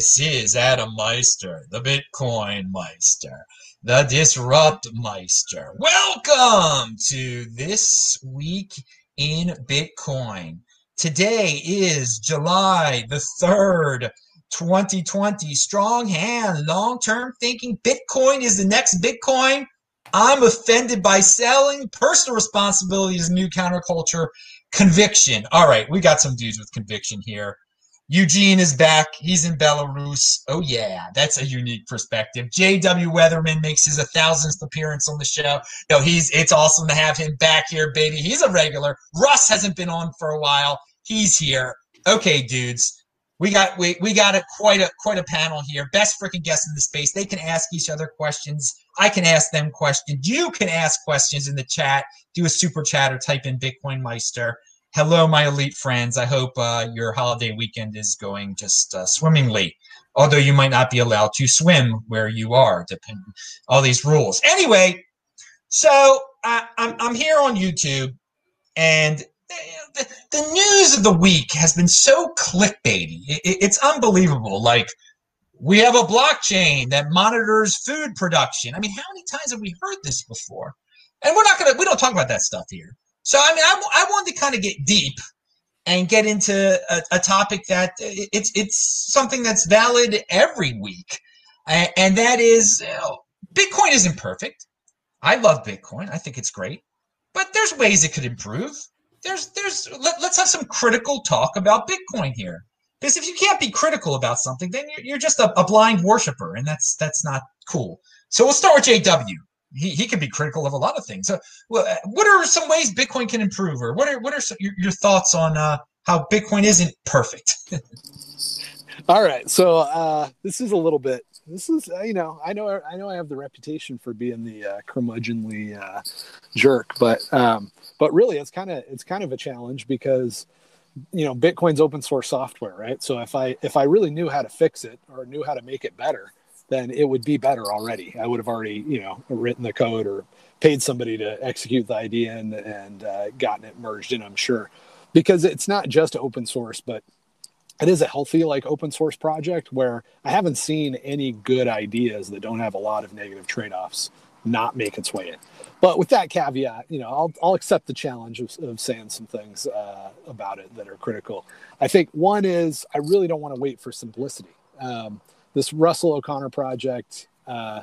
This is Adam Meister, the Bitcoin Meister, the Disrupt Meister. Welcome to this week in Bitcoin. Today is July the 3rd, 2020. Strong hand, long term thinking. Bitcoin is the next Bitcoin. I'm offended by selling. Personal responsibility is new counterculture. Conviction. All right, we got some dudes with conviction here. Eugene is back. He's in Belarus. Oh, yeah, that's a unique perspective. J.W. Weatherman makes his a thousandth appearance on the show. No, he's it's awesome to have him back here, baby. He's a regular. Russ hasn't been on for a while. He's here. Okay, dudes. We got we, we got a quite a quite a panel here. Best freaking guests in the space. They can ask each other questions. I can ask them questions. You can ask questions in the chat. Do a super chat or type in Bitcoin Meister hello, my elite friends. I hope uh, your holiday weekend is going just uh, swimmingly. Although you might not be allowed to swim where you are, depending on all these rules. Anyway, so I, I'm I'm here on YouTube, and the, the news of the week has been so clickbaity. It, it, it's unbelievable. Like we have a blockchain that monitors food production. I mean, how many times have we heard this before? And we're not gonna we don't talk about that stuff here. So I mean, I, I wanted to kind of get deep and get into a, a, topic that uh, it's it's something that's valid every week, and, that is know, Bitcoin isn't perfect. I love Bitcoin. I think it's great, but there's ways it could improve. There's there's let, us have some critical talk about Bitcoin here. Because if you can't be critical about something, then you're, you're just a, a blind worshiper, and that's that's not cool. So we'll start with JW he, he can be critical of a lot of things. So, well, uh, what are some ways Bitcoin can improve, or what are what are some, your, your thoughts on uh, how Bitcoin isn't perfect? All right, so uh, this is a little bit. This is uh, you know I know I know I have the reputation for being the uh, curmudgeonly uh, jerk, but um, but really it's kind of it's kind of a challenge because you know Bitcoin's open source software, right? So if I if I really knew how to fix it or knew how to make it better, then it would be better already. I would have already, you know, written the code or paid somebody to execute the idea and, and uh, gotten it merged in, I'm sure. Because it's not just open source, but it is a healthy, like open source project where I haven't seen any good ideas that don't have a lot of negative trade offs not make its way in. But with that caveat, you know, I'll, I'll accept the challenge of, of saying some things uh, about it that are critical. I think one is I really don't want to wait for simplicity. Um, this Russell O'Connor project, uh,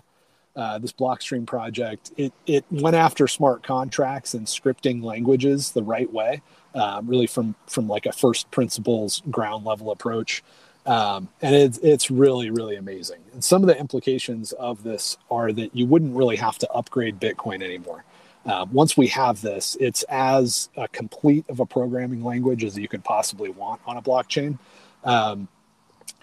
uh, this Blockstream project, it it went after smart contracts and scripting languages the right way, um, really from from like a first principles ground level approach, um, and it's it's really really amazing. And some of the implications of this are that you wouldn't really have to upgrade Bitcoin anymore. Uh, once we have this, it's as complete of a programming language as you could possibly want on a blockchain. Um,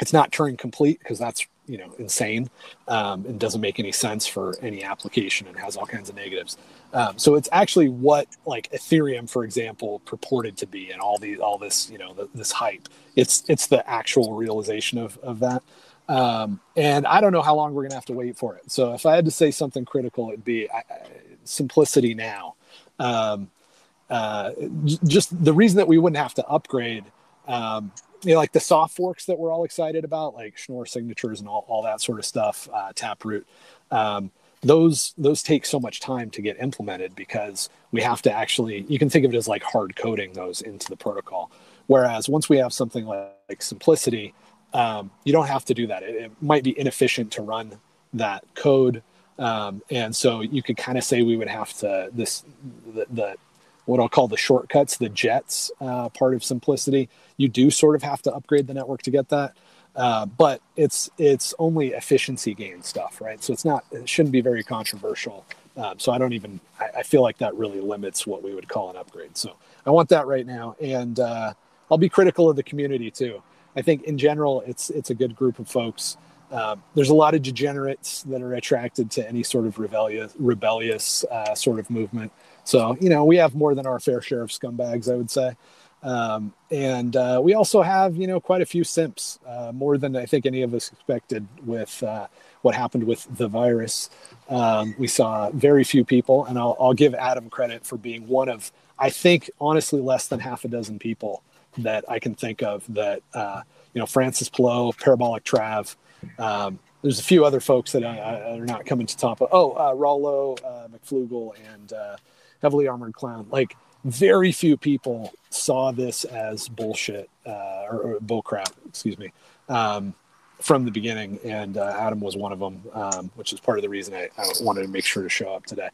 it's not Turing complete because that's you know insane um, and doesn't make any sense for any application and has all kinds of negatives. Um, so it's actually what like Ethereum, for example, purported to be, and all these all this you know the, this hype. It's it's the actual realization of of that. Um, and I don't know how long we're gonna have to wait for it. So if I had to say something critical, it'd be I, I, simplicity now. Um, uh, just the reason that we wouldn't have to upgrade um, you know, like the soft forks that we're all excited about, like Schnorr signatures and all, all that sort of stuff, uh, Taproot. Um, those those take so much time to get implemented because we have to actually you can think of it as like hard coding those into the protocol. Whereas once we have something like, like simplicity, um, you don't have to do that. It, it, might be inefficient to run that code, um, and so you could kind of say we would have to this the, the what I'll call the shortcuts, the jets uh, part of simplicity. You do sort of have to upgrade the network to get that, uh, but it's it's only efficiency gain stuff, right? So it's not it shouldn't be very controversial. Um, so I don't even I, I, feel like that really limits what we would call an upgrade. So I want that right now, and uh, I'll be critical of the community too. I think in general it's it's a good group of folks. Um, there's a lot of degenerates that are attracted to any sort of rebellious rebellious uh, sort of movement. So, you know, we have more than our fair share of scumbags, I would say. Um, and uh, we also have, you know, quite a few simps, uh, more than I think any of us expected with uh, what happened with the virus. Um, we saw very few people, and I'll, I'll, give Adam credit for being one of, I think, honestly, less than half a dozen people that I can think of that, uh, you know Francis Pillow, Parabolic Trav. Um, there's a few other folks that are not coming to top. Of, oh, uh, Rollo, uh, McFlugel, and Heavily Armored Clown. Like very few people saw this as bullshit uh, or, or bullcrap. Excuse me. Um, from the beginning, and uh, Adam was one of them, um, which is part of the reason I, I, wanted to make sure to show up today.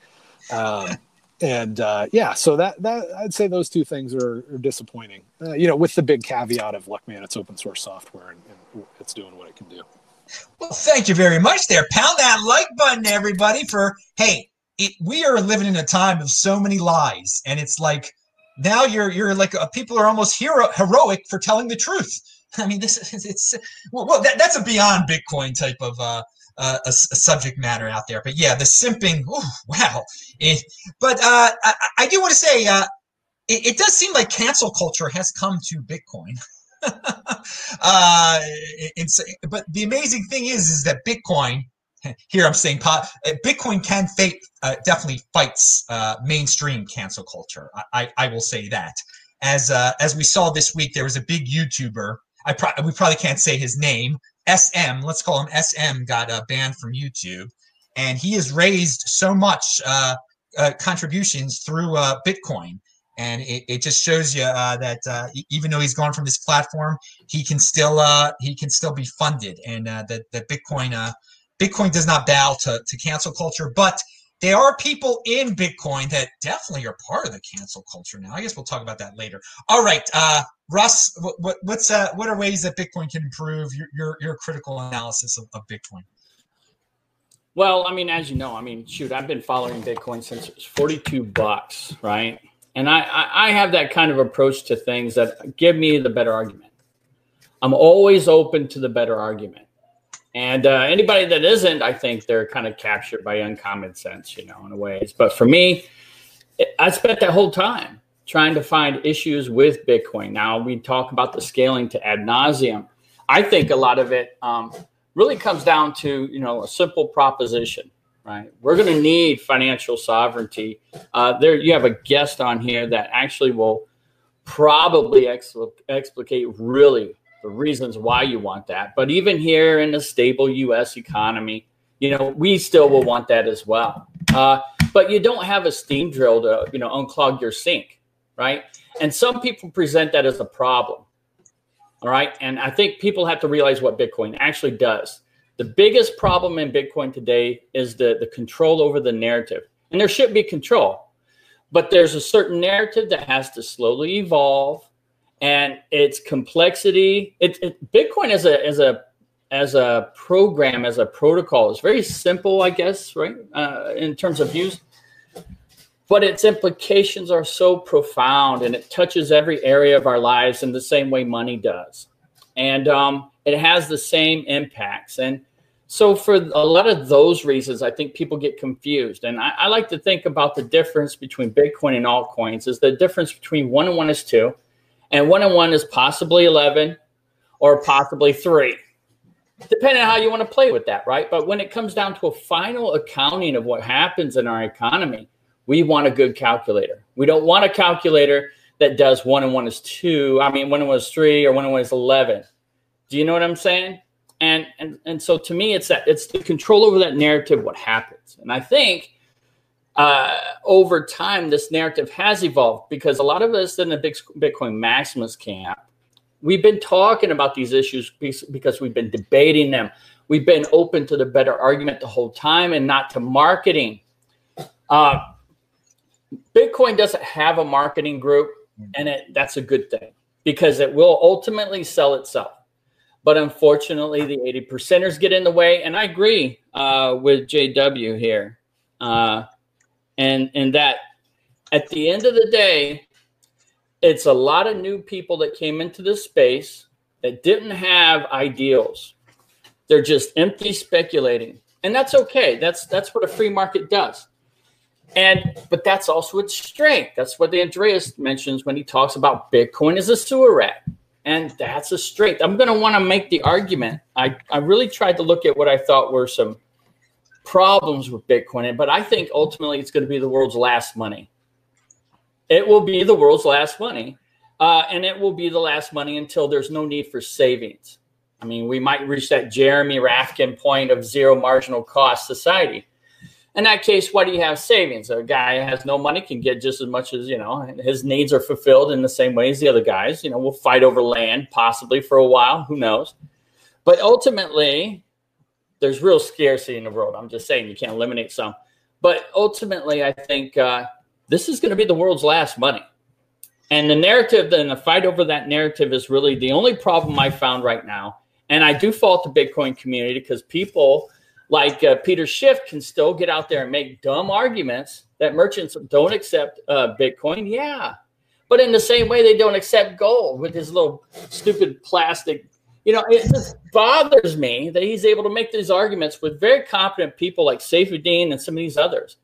Um, and uh, yeah, so that that I'd say those two things are, are disappointing. Uh, you know, with the big caveat of look, man, it's open source software and, and it's doing what it can do. Well, thank you very much there. Pound that like button, everybody, for hey, it, we are living in a time of so many lies, and it's like now you're you're like uh, people are almost hero heroic for telling the truth. I mean, this is it's well, that, that's a beyond Bitcoin type of uh, uh, a, a, subject matter out there. But yeah, the simping, ooh, wow. It, but uh, I, I, do want to say uh, it, it, does seem like cancel culture has come to Bitcoin. uh, but the amazing thing is, is that Bitcoin. Here I'm saying, pot, Bitcoin can fight, uh, definitely fights uh, mainstream cancel culture. I, I, I, will say that. As uh, as we saw this week, there was a big YouTuber. I pro- we probably can't say his name. SM, let's call him SM, got uh, banned from YouTube, and he has raised so much uh, contributions through Bitcoin and it, it just shows you uh, that uh, even though he's gone from this platform, he can still uh, he can still be funded, and uh, that that Bitcoin uh, Bitcoin does not bow to, to cancel culture, but there are people in Bitcoin that definitely are part of the cancel culture now. I guess we'll talk about that later. All right, uh, Russ, what, what, what's what are ways that Bitcoin can improve your your, your critical analysis of, of Bitcoin? Well, I mean, as you know, I mean, shoot, I've been following Bitcoin since it was 42 bucks, right? And I, I have that kind of approach to things that give me the better argument. I'm always open to the better argument. And uh, anybody that isn't, I think they're kind of captured by uncommon sense, you know, in a ways. But for me, I spent that whole time trying to find issues with Bitcoin. Now we talk about the scaling to ad nauseum. I think a lot of it um, really comes down to you know a simple proposition right? We're going to need financial sovereignty. Uh, there, you have a guest on here that actually will probably expl- explicate really the reasons why you want that. But even here in a stable U.S. economy, you know, we still will want that as well. Uh, but you don't have a steam drill to, you know, unclog your sink, right? And some people present that as a problem. All right. And I think people have to realize what Bitcoin actually does. The biggest problem in Bitcoin today is the, the control over the narrative. And there should be control, but there's a certain narrative that has to slowly evolve and its complexity. It, it, Bitcoin as a, as a, as a program, as a protocol is very simple, I guess, right? Uh, in terms of use but its implications are so profound and it touches every area of our lives in the same way money does and um, it has the same impacts and so for a lot of those reasons, I think people get confused. And I, I, like to think about the difference between Bitcoin and altcoins is the difference between one and one is two, and one and one is possibly 11 or possibly three, depending on how you want to play with that, right? But when it comes down to a final accounting of what happens in our economy, we want a good calculator. We don't want a calculator that does one and one is two. I mean, one and one is three or one and one is 11. Do you know what I'm saying? and and and so to me it's that it's the control over that narrative what happens and i think uh, over time this narrative has evolved because a lot of us in the bitcoin maximus camp we've been talking about these issues because we've been debating them we've been open to the better argument the whole time and not to marketing uh, bitcoin doesn't have a marketing group and it, that's a good thing because it will ultimately sell itself but unfortunately, the 80 percenters get in the way. And I agree uh, with JW here. Uh, and, and that at the end of the day, it's a lot of new people that came into this space that didn't have ideals. They're just empty speculating. And that's okay. That's that's what a free market does. And but that's also its strength. That's what the Andreas mentions when he talks about Bitcoin as a sewer rat and that's a strength. I'm going to want to make the argument. I, I really tried to look at what I thought were some problems with Bitcoin, but I think ultimately it's going to be the world's last money. It will be the world's last money. uh, and it will be the last money until there's no need for savings. I mean, we might reach that Jeremy Rifkin point of zero marginal cost society. In that case, why do you have savings? A guy has no money can get just as much as, you know, his needs are fulfilled in the same way as the other guys. You know, we'll fight over land possibly for a while. Who knows? But ultimately, there's real scarcity in the world. I'm just saying you can't eliminate some. But ultimately, I think uh, this is going to be the world's last money. And the narrative and the fight over that narrative is really the only problem I found right now. And I do fault the Bitcoin community because people like uh, Peter Schiff can still get out there and make dumb arguments that merchants don't accept uh, Bitcoin. Yeah. But in the same way, they don't accept gold with his little stupid plastic. You know, it just bothers me that he's able to make these arguments with very competent people like Saifedean and some of these others.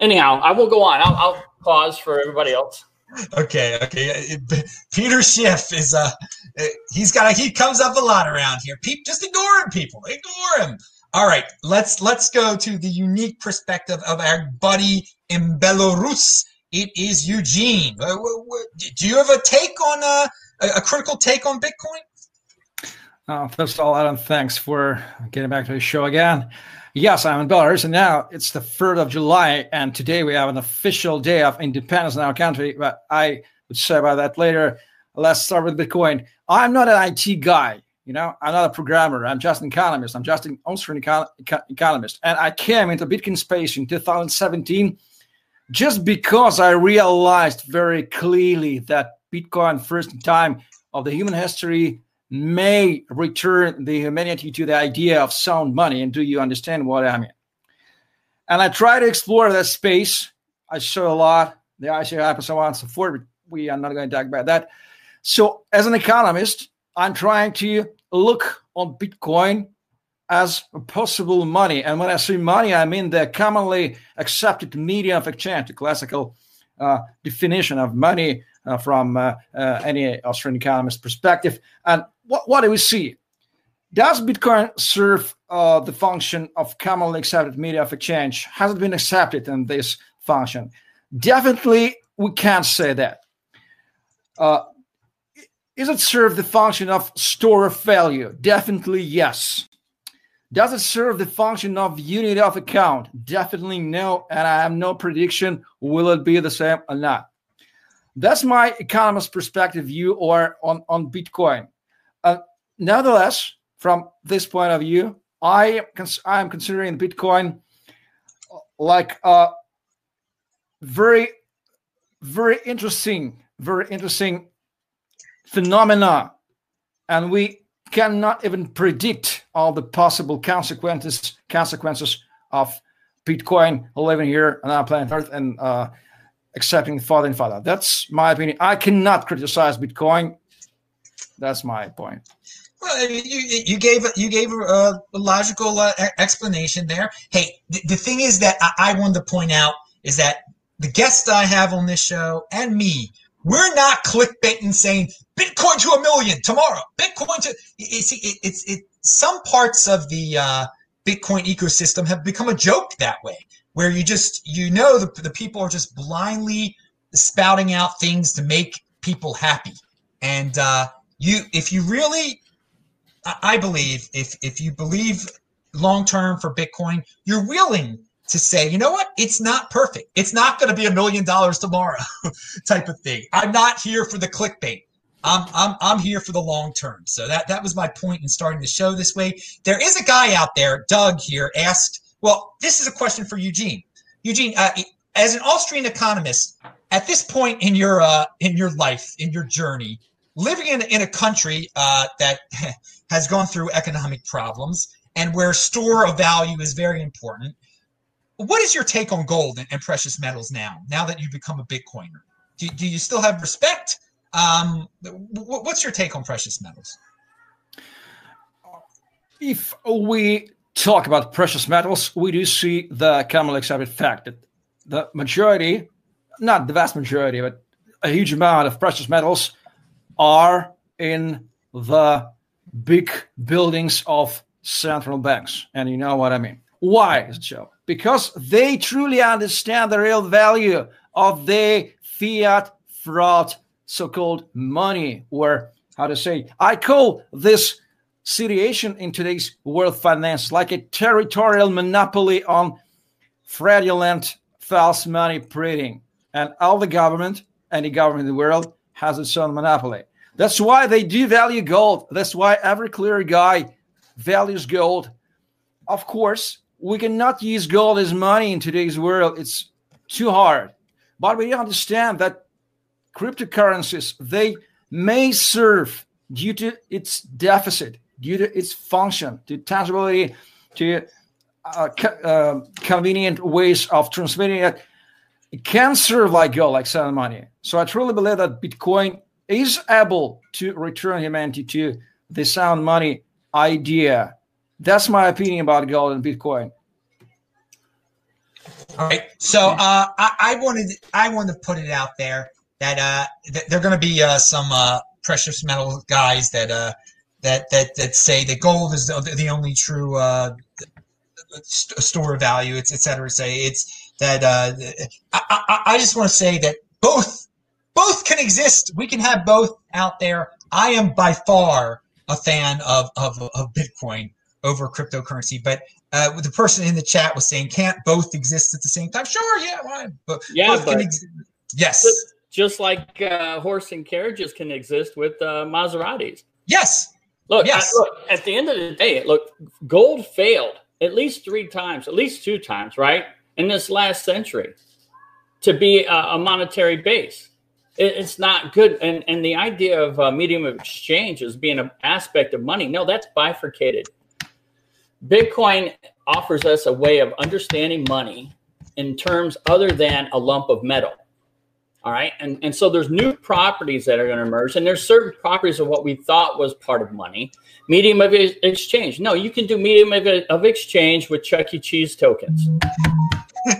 Anyhow, I will go on. I'll, I'll pause for everybody else. Okay, okay. Peter Schiff is uh he's got he comes up a lot around here. Pe- just ignore him, people. Ignore him. All right, let's let's go to the unique perspective of our buddy in Belarus. It is Eugene. Uh, do you have a take on uh, a critical take on Bitcoin? First of all, Adam, thanks for getting back to the show again. Yes, I'm in Belarus, and now it's the 3rd of July, and today we have an official day of independence in our country. But I would say about that later. Let's start with Bitcoin. I'm not an IT guy. You know, I'm not a programmer. I'm just an economist. I'm just an Austrian econ- economist. And I came into Bitcoin space in 2017 just because I realized very clearly that Bitcoin, first time of the human history, may return the humanity to the idea of sound money. And do you understand what I mean? And I try to explore that space. I show a lot, the ICO and so on and so forth. We are not going to talk about that. So, as an economist, I'm trying to look on Bitcoin as a possible money. And when I say money, I mean the commonly accepted medium of exchange, the classical uh, definition of money from uh, uh any Austrian economist perspective. And what, what do we see? Does Bitcoin serve uh, the function of commonly accepted media of exchange? Has it been accepted in this function? Definitely, we can't say that. Uh, is it serve the function of store of value? Definitely yes. Does it serve the function of unit of account? Definitely no. And I have no prediction will it be the same or not. That's my economist perspective view or on, on Bitcoin. Uh, nevertheless, from this point of view, I I am considering Bitcoin like a very, very interesting, very interesting phenomena, and we cannot even predict all the possible consequences consequences of Bitcoin living here on our planet Earth and uh, accepting the Father and Father. That's my opinion. I cannot criticize Bitcoin. That's my point. Well, you, you gave you gave a, a logical uh, explanation there. Hey, the, the thing is that I, I wanted to point out is that the guests I have on this show and me we're not clickbaiting saying Bitcoin to a million tomorrow. Bitcoin to it's it, it's it. Some parts of the uh, Bitcoin ecosystem have become a joke that way, where you just you know the the people are just blindly spouting out things to make people happy, and uh, you if you really, I believe if if you believe long term for Bitcoin, you're willing to say, you know what, it's not perfect. It's not going to be a million dollars tomorrow, type of thing. I'm not here for the clickbait. I'm I'm I'm here for the long term. So that that was my point in starting the show this way. There is a guy out there, Doug here, asked. Well, this is a question for Eugene. Eugene, uh, as an Austrian economist, at this point in your uh, in your life, in your journey, living in in a country uh, that has gone through economic problems and where store of value is very important, what is your take on gold and, precious metals now? Now that you've become a Bitcoiner, do, do you still have respect? Um, what's your take on precious metals? If we talk about precious metals, we do see the commonly accepted fact that the majority, not the vast majority, but a huge amount of precious metals are in the big buildings of central banks. And you know what I mean. Why, Joe? because they truly understand the real value of the fiat fraud so-called money, or how to say, I call this situation in today's world finance like a territorial monopoly on fraudulent false money printing. And all the government, any government in the world, has its own monopoly. That's why they devalue gold. That's why every clear guy values gold. Of course, we cannot use gold as money in today's world. It's too hard. But we understand that cryptocurrencies, they may serve due to its deficit, due to its function, to tangibility, to uh, co- uh, convenient ways of transmitting it, it can serve like gold, like sound money. So I truly believe that Bitcoin is able to return humanity to the sound money idea. That's my opinion about gold and Bitcoin. All right. So uh, I, I, wanted I wanted to put it out there that uh, th- there are going to be uh, some uh, precious metal guys that uh, that that that say that gold is the, the only true uh, st- store of value. It's et cetera. Say it's that I, I, I just want to say that both both can exist. We can have both out there. I am by far a fan of of, of Bitcoin over cryptocurrency, but uh, the person in the chat was saying can't both exist at the same time. Sure, yeah, why? But yeah, but ex- yes, just, just like uh, horse and carriages can exist with uh, Maseratis. Yes. Look, yes. look. At the end of the day, look, gold failed at least three times, at least two times, right, in this last century, to be a, a monetary base. It, it's not good, and and the idea of a medium of exchange as being an aspect of money, no, that's bifurcated. Bitcoin offers us a way of understanding money in terms other than a lump of metal. All right. And, and so there's new properties that are going to emerge, and there's certain properties of what we thought was part of money. Medium of exchange. No, you can do medium of, of exchange with Chuck E. Cheese tokens.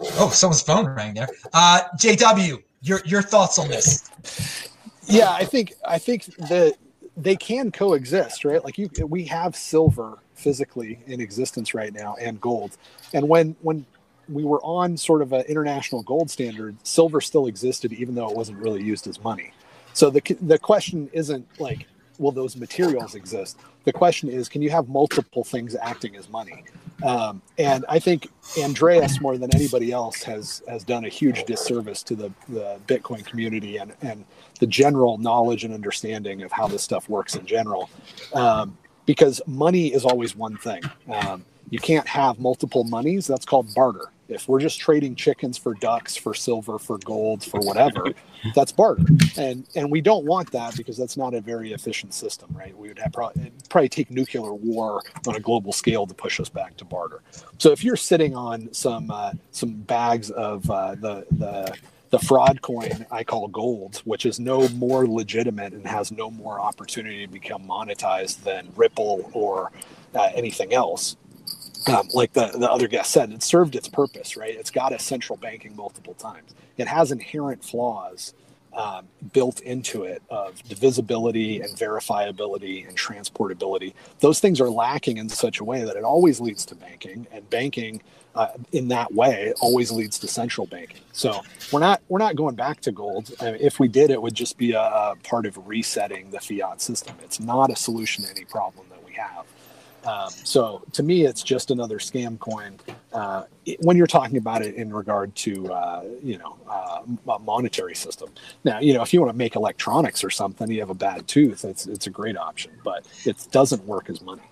oh, someone's phone rang there. Uh, JW, your your thoughts on this? Yeah, I think I think that they can coexist, right? Like you, we have silver physically in existence right now and gold, and when when we were on sort of an international gold standard, silver still existed even though it wasn't really used as money. So the the question isn't like will those materials exist? The question is, can you have multiple things acting as money? Um, and I think Andreas, more than anybody else, has has done a huge disservice to the, the Bitcoin community and and the general knowledge and understanding of how this stuff works in general. Um, because money is always one thing. Um, you can't have multiple monies. That's called barter. If we're just trading chickens for ducks, for silver, for gold, for whatever, that's barter. And and we don't want that because that's not a very efficient system, right? We would have probably, probably take nuclear war on a global scale to push us back to barter. So if you're sitting on some uh, some bags of uh, the the the fraud coin I call gold, which is no more legitimate and has no more opportunity to become monetized than Ripple or uh, anything else um, like the, the other guest said, it served its purpose, right? It's got a central banking multiple times. It has inherent flaws um, built into it of divisibility and verifiability and transportability. Those things are lacking in such a way that it always leads to banking, and banking uh, in that way always leads to central banking. So we're not we're not going back to gold. I mean, if we did, it would just be a, a part of resetting the fiat system. It's not a solution to any problem that we have. Um, so to me, it's just another scam coin. Uh, it, when you're talking about it in regard to uh, you know uh, a monetary system. Now, you know if you want to make electronics or something, you have a bad tooth. It's it's a great option, but it doesn't work as money.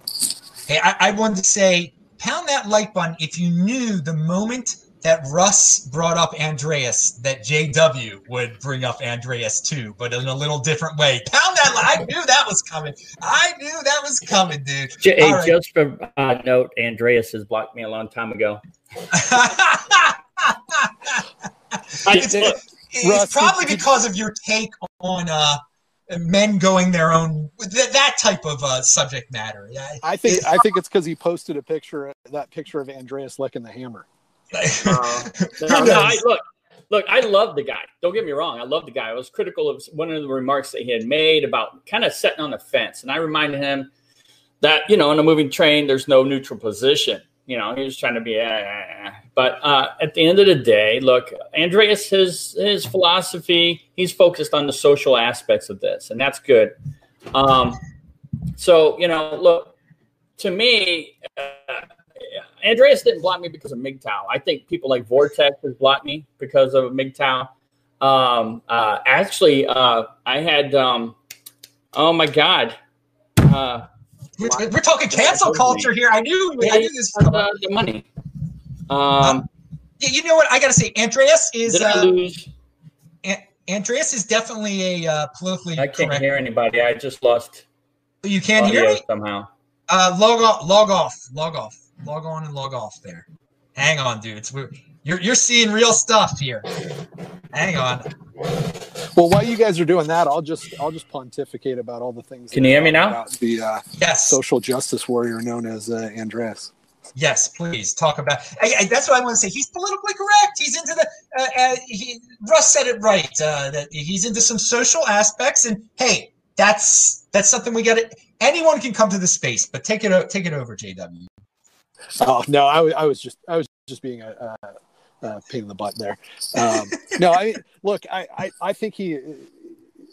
Hey, I, I wanted to say, pound that like button if you knew the moment that Russ brought up Andreas, that JW would bring up Andreas too, but in a little different way. Pound that! I knew that was coming. I knew that was coming, dude. Hey, right. just for uh, note, Andreas has blocked me a long time ago. it's, it's Russ, probably because of your take on uh, men going their own that, that type of uh, subject matter. Yeah, I think I think it's because he posted a picture that picture of Andreas licking the hammer. Uh, no, no, I, look, look, I love the guy. Don't get me wrong. I love the guy. I was critical of one of the remarks that he had made about kind of setting on the fence. And I reminded him that, you know, in a moving train, there's no neutral position. You know, he was trying to be, uh, But uh, at the end of the day, look, Andreas, his his philosophy, he's focused on the social aspects of this, and that's good. Um, so you know, look, to me, uh, Andreas didn't block me because of MGTOW. I think people like Vortex has blocked me because of MGTOW. Um, uh, actually, uh, I had, um, oh my God. Uh, we're, we're, talking cancel culture here. I knew, I knew this. Was, uh, the money. Um, yeah, you know what? I got to say, Andreas is. Did I uh, lose? Andreas is definitely a uh, politically. I can't correct. hear anybody. I just lost. You can't hear me somehow. Uh, log off, log off, log off, log on and log off. There. Hang on, dudes. We're, you're you're seeing real stuff here. Hang on. Well, while you guys are doing that, I'll just I'll just pontificate about all the things. Can you hear me now? The uh, yes, social justice warrior known as uh, Andreas. Yes, please talk about. I, I, that's what I want to say. He's politically correct. He's into the. Uh, uh, he, Russ said it right. Uh, that he's into some social aspects, and hey, that's that's something we got to. Anyone can come to the space, but take it take it over, JW. Oh no, I, I was just I was just being a, a, a pain in the butt there. Um, no, I look, I, I I think he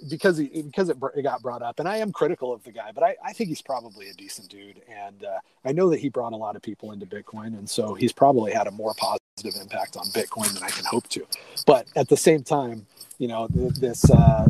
because he because it, it, got brought up, and I am critical of the guy, but I, I think he's probably a decent dude, and uh, I know that he brought a lot of people into Bitcoin, and so he's probably had a more positive impact on Bitcoin than I can hope to. But at the same time, you know, this uh,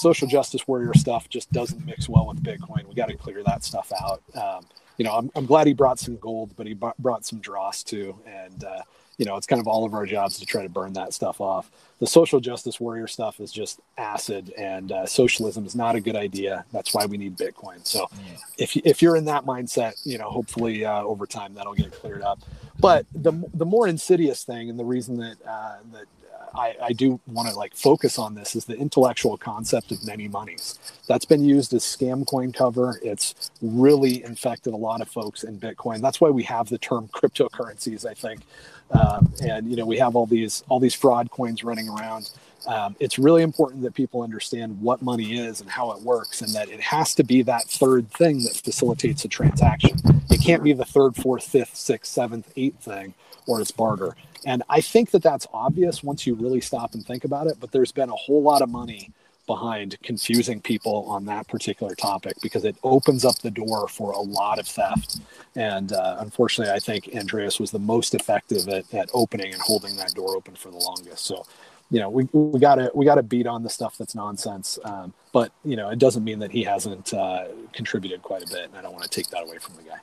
social justice warrior stuff just doesn't mix well with Bitcoin. We got to clear that stuff out. Um, you know, I'm, I'm glad he brought some gold, but he brought some dross too, and uh, you know, it's kind of all of our jobs to try to burn that stuff off. The social justice warrior stuff is just acid, and uh, socialism is not a good idea. That's why we need Bitcoin. So, yeah. if if you're in that mindset, you know, hopefully uh, over time that'll get cleared up. But the the more insidious thing, and the reason that uh, that I, I, do want to like focus on this is the intellectual concept of many monies. That's been used as scam coin cover. It's really infected a lot of folks in Bitcoin. That's why we have the term cryptocurrencies, I think. Um, and you know we have all these all these fraud coins running around. Um, it's really important that people understand what money is and how it works, and that it has to be that third thing that facilitates a transaction. It can't be the third, fourth, fifth, sixth, seventh, eighth thing, or it's barter. And I think that that's obvious once you really stop and think about it. But there's been a whole lot of money behind confusing people on that particular topic because it opens up the door for a lot of theft. And uh, unfortunately, I think Andreas was the most effective at, at opening and holding that door open for the longest. So, you know, we, we gotta we gotta beat on the stuff that's nonsense. Um, but you know, it doesn't mean that he hasn't uh, contributed quite a bit, and I don't want to take that away from the guy.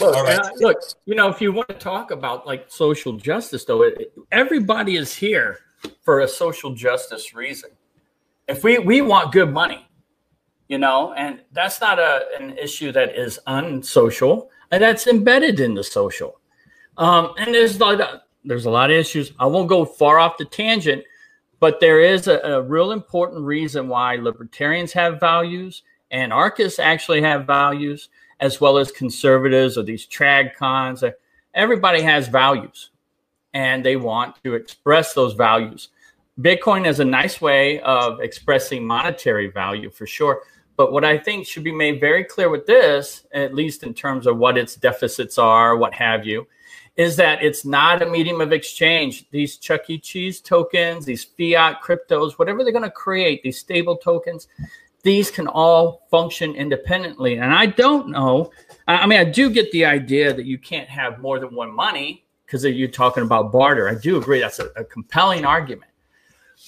Look, All right. uh, look, you know, if you want to talk about like social justice, though, it, everybody is here for a social justice reason if we we want good money you know and that's not a an issue that is unsocial and that's embedded in the social um, and there's a lot of, there's a lot of issues. I won't go far off the tangent but there is a, a real important reason why libertarians have values anarchists actually have values as well as conservatives or these trad cons. Uh, everybody has values and they want to express those values. Bitcoin is a nice way of expressing monetary value for sure. But what I think should be made very clear with this, at least in terms of what its deficits are, what have you, is that it's not a medium of exchange. These Chuck E. Cheese tokens, these fiat cryptos, whatever they're going to create, these stable tokens, these can all function independently. And I don't know. I mean, I do get the idea that you can't have more than one money because you're talking about barter. I do agree. That's a, a compelling argument.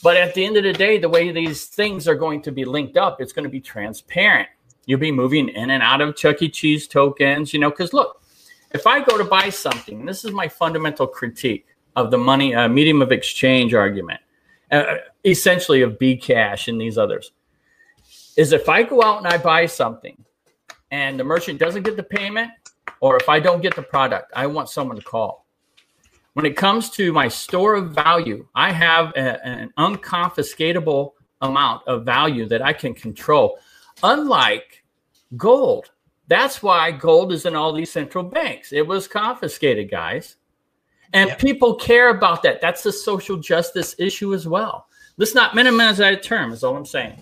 But at the end of the day, the way these things are going to be linked up, it's going to be transparent. You'll be moving in and out of Chuck E. Cheese tokens, you know, because look, if I go to buy something, this is my fundamental critique of the money uh, medium of exchange argument, uh, essentially of B cash and these others, is if I go out and I buy something and the merchant doesn't get the payment, or if I don't get the product, I want someone to call. When it comes to my store of value, I have a, an unconfiscatable amount of value that I can control, unlike gold. That's why gold is in all these central banks. It was confiscated, guys. And yep. people care about that. That's a social justice issue as well. Let's not minimize that term, is all I'm saying.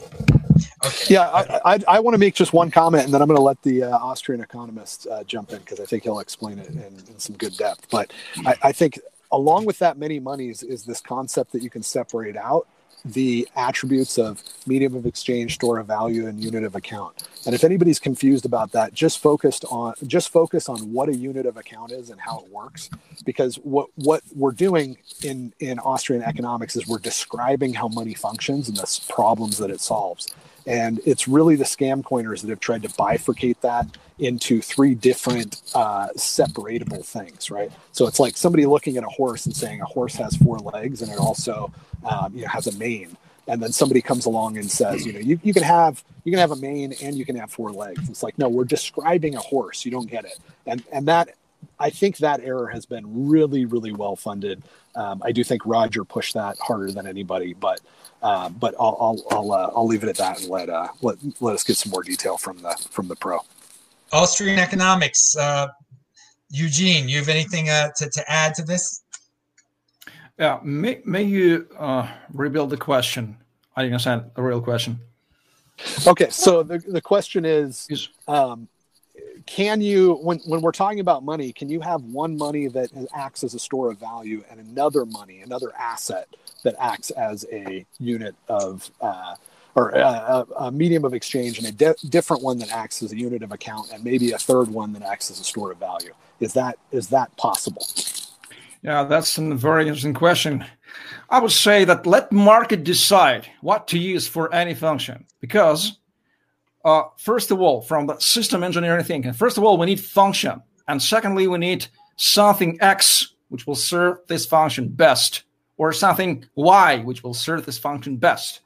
Okay. Yeah, I, I, I, want to make just one comment, and then I'm going to let the uh, Austrian economist uh, jump in because I think he'll explain it in, in, some good depth. But I, I, think along with that many monies is this concept that you can separate out the attributes of medium of exchange, store of value, and unit of account. And if anybody's confused about that, just focused on just focus on what a unit of account is and how it works. Because what what we're doing in in Austrian economics is we're describing how money functions and the problems that it solves. And it's really the scam coiners that have tried to bifurcate that into three different uh, separatable things, right? So it's like somebody looking at a horse and saying a horse has four legs and it also um, you know, has a mane. And then somebody comes along and says, you know, you, you can have you can have a mane and you can have four legs. It's like, no, we're describing a horse. You don't get it. And and that I think that error has been really, really well funded. Um, I do think Roger pushed that harder than anybody, but uh, but I'll I'll I'll, uh, I'll leave it at that and let uh, let let us get some more detail from the from the pro. Austrian economics, uh, Eugene, you have anything uh, to to add to this? Yeah, may may you uh, rebuild the question? I didn't understand the real question. Okay, so the the question is, um, can you when when we're talking about money, can you have one money that acts as a store of value and another money, another asset that acts as a unit of uh, or a, a, medium of exchange and a di- different one that acts as a unit of account and maybe a third one that acts as a store of value? Is that is that possible? Yeah that's a very interesting question. I would say that let market decide what to use for any function because uh, first of all from the system engineering thinking first of all we need function and secondly we need something x which will serve this function best or something y, which will serve this function best.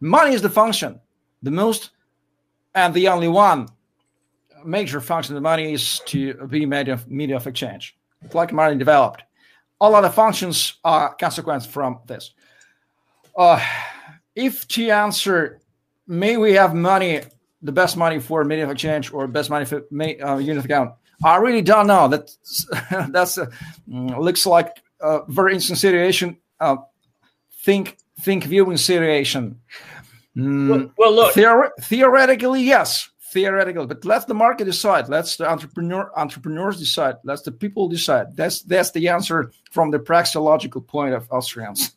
Money is the function, the most and the only one major function of money is to be media of, media of exchange. It's like money developed. All other functions are consequence from this. Uh, if to answer, may we have money, the best money for media of exchange or best money for uh, unit account? I really don't know. That that's uh, looks like a very interesting situation uh, think think viewing situation. Mm, well, well, look. Theor- theoretically, yes, theoretically, but let the market decide. Let's the entrepreneur entrepreneurs decide. Let's the people decide. That's that's the answer from the praxeological point of Austrians.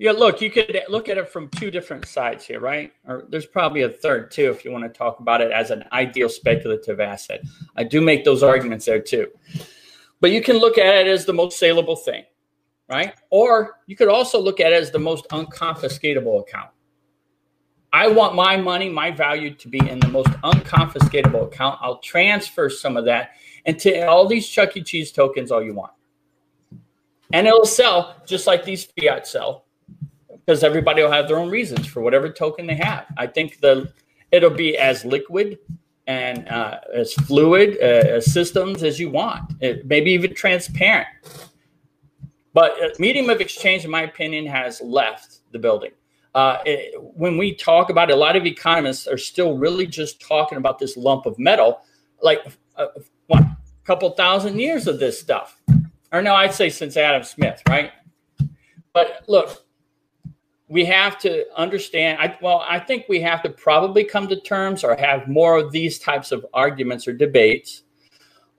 Yeah, look, you could look at it from two different sides here, right? Or there's probably a third too, if you want to talk about it as an ideal speculative asset. I do make those arguments there too. But you can look at it as the most saleable thing right? Or you could also look at it as the most unconfiscatable account. I want my money, my value to be in the most unconfiscatable account. I'll transfer some of that into all these Chuck E. Cheese tokens all you want. And it'll sell just like these fiat sell because everybody will have their own reasons for whatever token they have. I think the it'll be as liquid and uh, as fluid uh, as systems as you want. It, maybe even transparent. But uh, medium of exchange, in my opinion, has left the building. Uh, it, when we talk about it, a lot of economists are still really just talking about this lump of metal, like uh, what, a couple thousand years of this stuff. Or no, I'd say since Adam Smith, right? But look, we have to understand. I, well, I think we have to probably come to terms or have more of these types of arguments or debates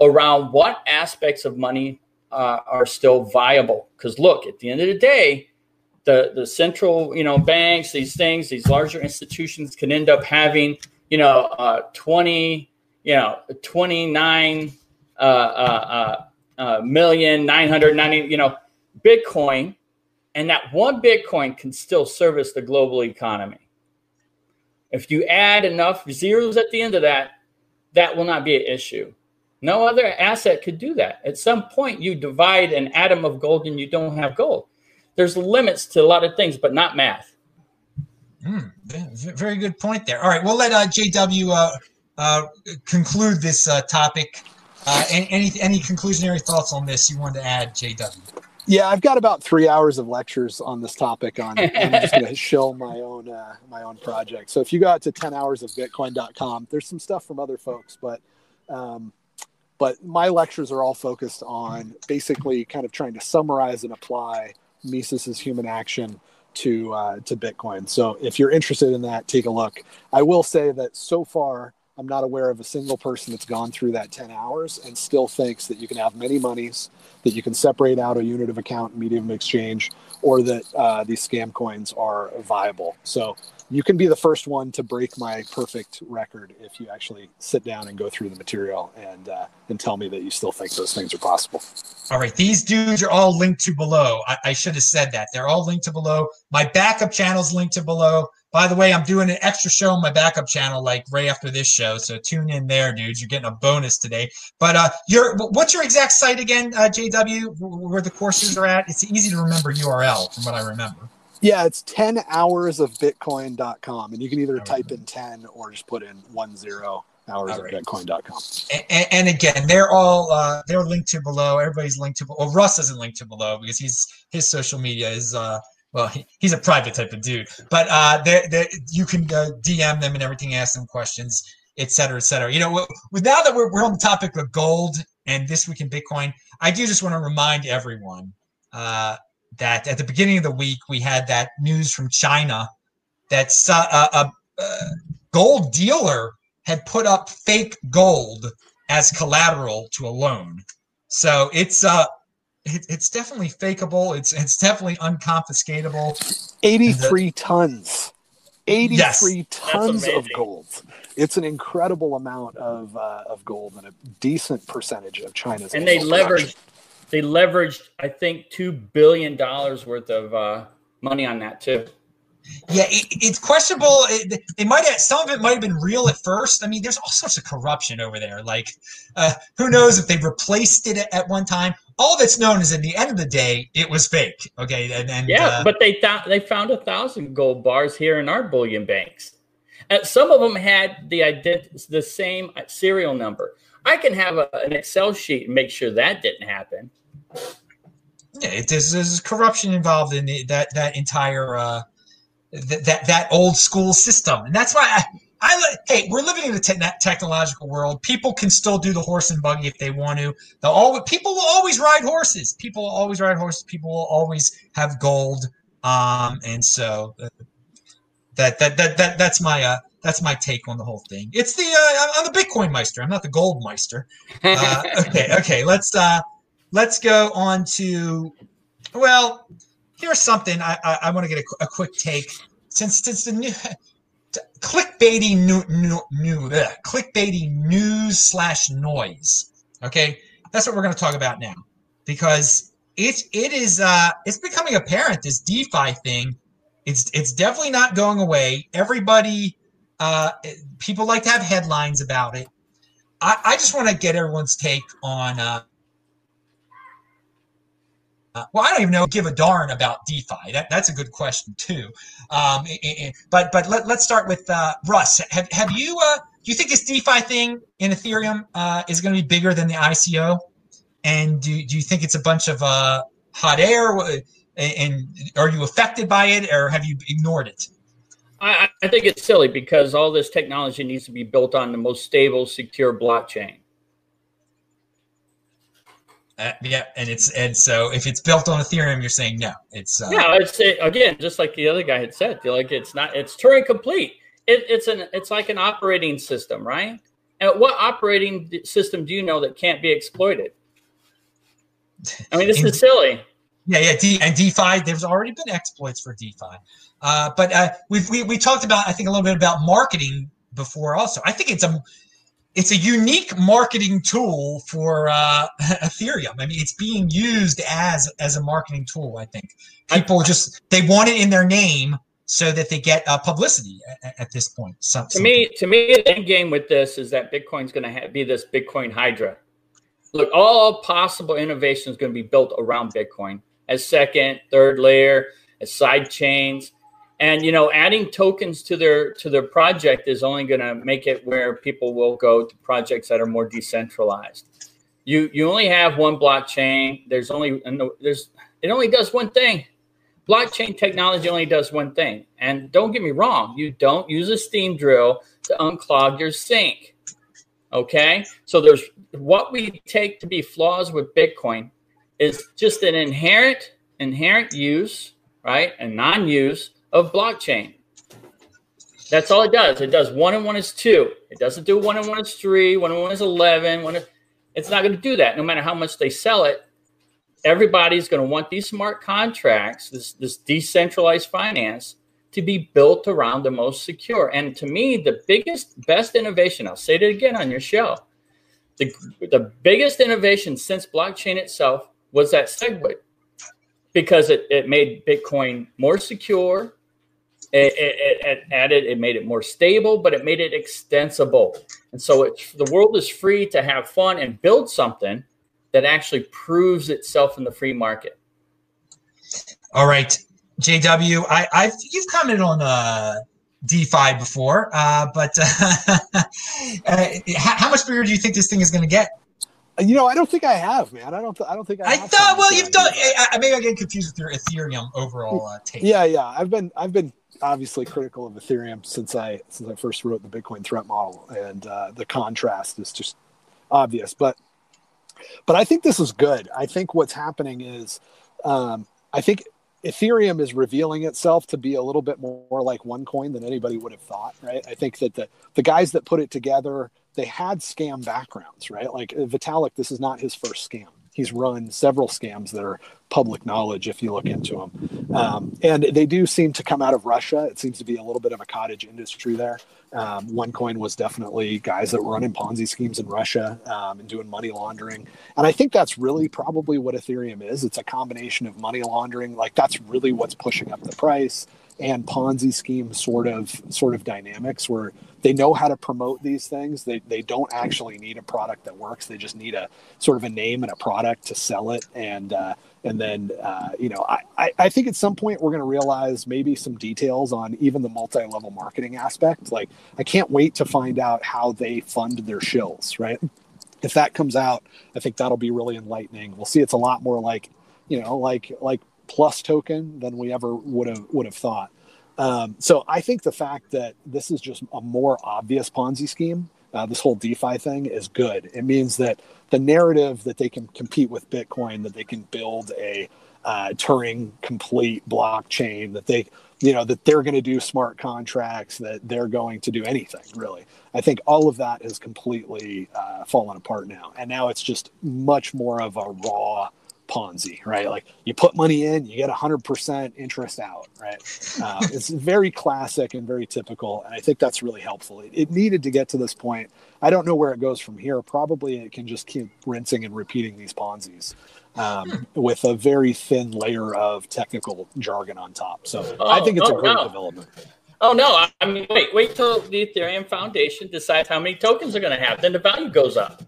around what aspects of money uh, are still viable. Because look, at the end of the day, the the central you know banks, these things, these larger institutions can end up having you know uh, twenty you know twenty nine uh, uh, uh, uh million nine hundred ninety you know Bitcoin, and that one Bitcoin can still service the global economy. If you add enough zeros at the end of that, that will not be an issue. No other asset could do that. At some point, you divide an atom of gold and you don't have gold. There's limits to a lot of things, but not math. Mm, very good point there. All right, we'll let uh, JW uh, uh, conclude this uh, topic. Uh, any any conclusionary thoughts on this you wanted to add, JW? Yeah, I've got about three hours of lectures on this topic. On I'm just going to show my own uh, my own project. So if you go out to 10 hours of Bitcoin.com, there's some stuff from other folks, but um, but my lectures are all focused on basically kind of trying to summarize and apply Mises's human action to uh, to Bitcoin. So if you're interested in that, take a look. I will say that so far I'm not aware of a single person that's gone through that 10 hours and still thinks that you can have many monies, that you can separate out a unit of account, medium of exchange, or that uh, these scam coins are viable. So you can be the first one to break my perfect record if you actually sit down and go through the material and uh, and tell me that you still think those things are possible. All right, these dudes are all linked to below. I, I should have said that. They're all linked to below. My backup channel's linked to below. By the way, I'm doing an extra show on my backup channel, like right after this show. So tune in there, dudes. You're getting a bonus today. But uh, your what's your exact site again, uh, JW? Where the courses are at? It's easy to remember URL from what I remember. Yeah, it's 10 hours of bitcoin.com. And you can either type in 10 or just put in one zero hours right. of bitcoin.com. And, and, again, they're all uh, they're linked to below. Everybody's linked to well, Russ isn't linked to below because he's his social media is uh, well, he, he's a private type of dude. But uh, they're, they're, you can uh, DM them and everything, ask them questions, et cetera, et cetera. You know, with now that we're, we're on the topic of gold and this week in Bitcoin, I do just want to remind everyone uh, that at the beginning of the week we had that news from China that uh, a, a gold dealer had put up fake gold as collateral to a loan. So it's uh it, it's definitely fakeable. It's it's definitely unconfiscatable. 83 the, tons. 83 yes, tons of gold. It's an incredible amount of uh, of gold and a decent percentage of China's. And they leveraged they leveraged, I think, two billion dollars worth of uh, money on that too. Yeah, it, it's questionable. It, it might have some of it might have been real at first. I mean, there's all sorts of corruption over there. Like, uh, who knows if they replaced it at one time? All that's known is at the end of the day, it was fake. Okay, and, and yeah, uh, but they thought they found a thousand gold bars here in our bullion banks. Uh, some of them had the ident- the same serial number. I can have a, an Excel sheet and make sure that didn't happen. Yeah, there's, there's corruption involved in the, that that entire uh, th- that that old school system, and that's why I, I hey, we're living in a te- technological world. People can still do the horse and buggy if they want to. They'll always people will always ride horses. People will always ride horses. People will always have gold. Um, and so uh, that that that that that's my uh that's my take on the whole thing. It's the uh, I'm the Bitcoin Meister. I'm not the Gold Meister. Uh, okay, okay. Let's uh let's go on to well here's something i i, I want to get a, a, quick take. Since since the new clickbaity new new, new ugh, clickbaity news slash noise okay? That's what we're going to talk about now. Because it's it is uh it's becoming apparent this defi thing. It's it's definitely not going away. Everybody uh people like to have headlines about it. I i just want to get everyone's take on uh uh, well, I don't even know give a darn about DeFi. That, that's a good question too. Um, but but let, us start with uh, Russ. Have have you uh, do you think this DeFi thing in Ethereum uh, is going to be bigger than the ICO? And do do you think it's a bunch of uh, hot air? And are you affected by it, or have you ignored it? I, I think it's silly because all this technology needs to be built on the most stable, secure blockchain. Uh, yeah, and it's and so if it's built on Ethereum, you're saying no. It's uh, yeah. I'd say again, just like the other guy had said, like it's not. It's Turing complete. It, it's an it's like an operating system, right? And what operating system do you know that can't be exploited? I mean, this is silly. Yeah, yeah, D, and DeFi. There's already been exploits for DeFi, uh, but uh, we've we, we talked about I think a little bit about marketing before. Also, I think it's a it's a unique marketing tool for uh, Ethereum. I mean, it's being used as as a marketing tool. I think people just they want it in their name so that they get uh, publicity at, at, this point. Some, to me, to me, the end game with this is that Bitcoin's going to be this Bitcoin Hydra. Look, all possible innovation is going to be built around Bitcoin as second, third layer, as side chains and you know adding tokens to their to their project is only going to make it where people will go to projects that are more decentralized. You you only have one blockchain. There's only there's it only does one thing. Blockchain technology only does one thing. And don't get me wrong you don't use a steam drill to unclog your sink okay? So there's what we take to be flaws with bitcoin is just an inherent inherent use right and non-use of blockchain. That's all it does. It does one and one is two. It doesn't do one and one is three. One and one is eleven. One. Is, it's not going to do that. No matter how much they sell it, everybody's going to want these smart contracts, this this decentralized finance, to be built around the most secure. And to me, the biggest, best innovation. I'll say it again on your show. The, the biggest innovation since blockchain itself was that SegWit because it, it made Bitcoin more secure. It, it, it, added, it made it more stable, but it made it extensible. And so it, the world is free to have fun and build something that actually proves itself in the free market. All right, JW, I, I've you've commented on uh, DeFi before, uh, but uh, uh how much bigger do you think this thing is going to get? You know, I don't think I have, man. I don't. Th- I don't think I. I thought. Well, you've done. I, maybe I get confused with your Ethereum overall uh, take. Yeah, yeah. I've been. I've been obviously critical of Ethereum since I since I first wrote the Bitcoin threat model, and uh, the contrast is just obvious. But but I think this is good. I think what's happening is, um, I think Ethereum is revealing itself to be a little bit more like OneCoin than anybody would have thought, right? I think that the the guys that put it together, they had scam backgrounds, right? Like Vitalik, this is not his first scam he's run several scams that are public knowledge if you look into them. Um, and they do seem to come out of Russia. It seems to be a little bit of a cottage industry there. Um, OneCoin was definitely guys that were running Ponzi schemes in Russia um, and doing money laundering. And I think that's really probably what Ethereum is. It's a combination of money laundering. Like that's really what's pushing up the price and Ponzi scheme sort of sort of dynamics where they know how to promote these things. They, they don't actually need a product that works. They just need a sort of a name and a product to sell it. And uh, and then uh, you know I, I, I think at some point we're going to realize maybe some details on even the multi-level marketing aspect. Like I can't wait to find out how they fund their shills. Right. If that comes out, I think that'll be really enlightening. We'll see. It's a lot more like you know like like PlusToken than we ever would have would have thought. Um, so I think the fact that this is just a more obvious Ponzi scheme, uh, this whole DeFi thing, is good. It means that the narrative that they can compete with Bitcoin, that they can build a uh, Turing complete blockchain, that they you know that they're going to do smart contracts, that they're going to do anything really. I think all of that has completely uh, fallen apart now, and now it's just much more of a raw Ponzi, right? Like you put money in, you get 100% interest out, right? Uh, it's very classic and very typical. And I think that's really helpful. It, it, needed to get to this point. I don't know where it goes from here. Probably it can just keep rinsing and repeating these Ponzi's um, with a very thin layer of technical jargon on top. So oh, I think it's oh, a great no. development. Oh no! I mean, wait, wait till the Ethereum Foundation decides how many tokens they're going to have. Then the value goes up.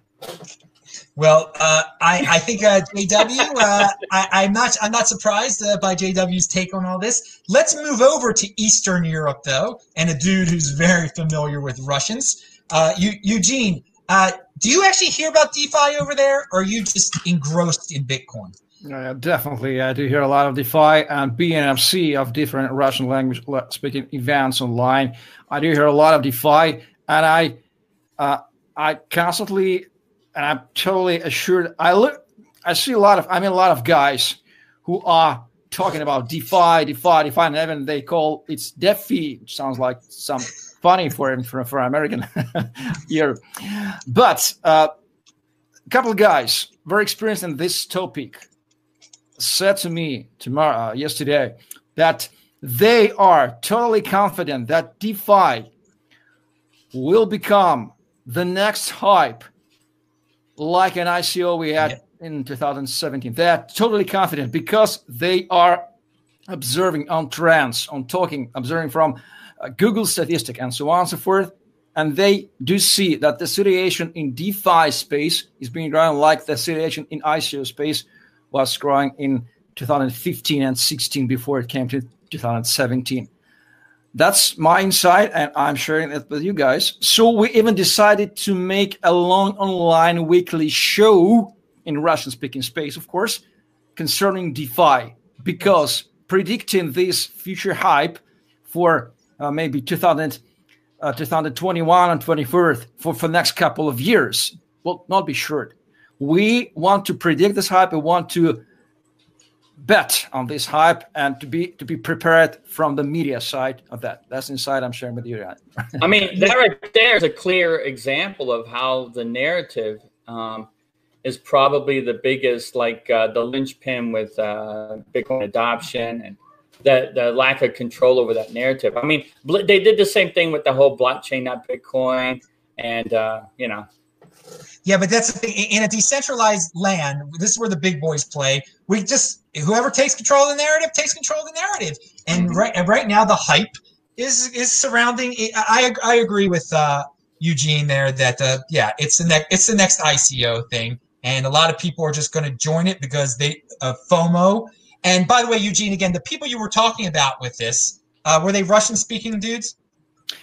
Well, uh, I, I think uh, JW. Uh, I, am not. I'm not surprised uh, by JW's take on all this. Let's move over to Eastern Europe, though, and a dude who's very familiar with Russians. Uh, Eugene, uh, do you actually hear about DeFi over there, or are you just engrossed in Bitcoin? Uh, definitely, I do hear a lot of DeFi and BNFC of different Russian language speaking events online. I do hear a lot of DeFi, and I, uh, I constantly and I'm totally assured. I look, I see a lot of, I mean, a lot of guys who are talking about DeFi, DeFi, DeFi, and even they call it's DeFi, sounds like some funny for him for, for American here, But uh, a couple of guys very experienced in this topic said to me tomorrow, uh, yesterday, that they are totally confident that DeFi will become the next hype like an ICO we had yeah. in 2017. They are totally confident because they are observing on trends, on talking, observing from uh, Google statistic and so on and so forth. And they do see that the situation in DeFi space is being growing like the situation in ICO space was growing in 2015 and 16 before it came to 2017 that's my insight and i'm sharing it with you guys. So we even decided to make a long online weekly show in russian speaking space of course concerning defi because predicting this future hype for uh, maybe 2000 uh, 2021 and 24th for, for the next couple of years will not be short. We want to predict this hype. We want to bet on this hype and to be to be prepared from the media side of that. That's inside I'm sharing with you. I mean, that right there is a clear example of how the narrative um, is probably the biggest, like uh, the linchpin with uh, Bitcoin adoption and the, the lack of control over that narrative. I mean, they did the same thing with the whole blockchain, not Bitcoin, and uh, you know. Yeah, but that's the thing. In a decentralized land, this is where the big boys play. We just whoever takes control of the narrative takes control of the narrative, and mm-hmm. right right now the hype is is surrounding. I I agree with uh, Eugene there that uh, yeah, it's the next it's the next ICO thing, and a lot of people are just going to join it because they uh, FOMO and by the way, Eugene, again, the people you were talking about with this, uh, were they Russian speaking dudes?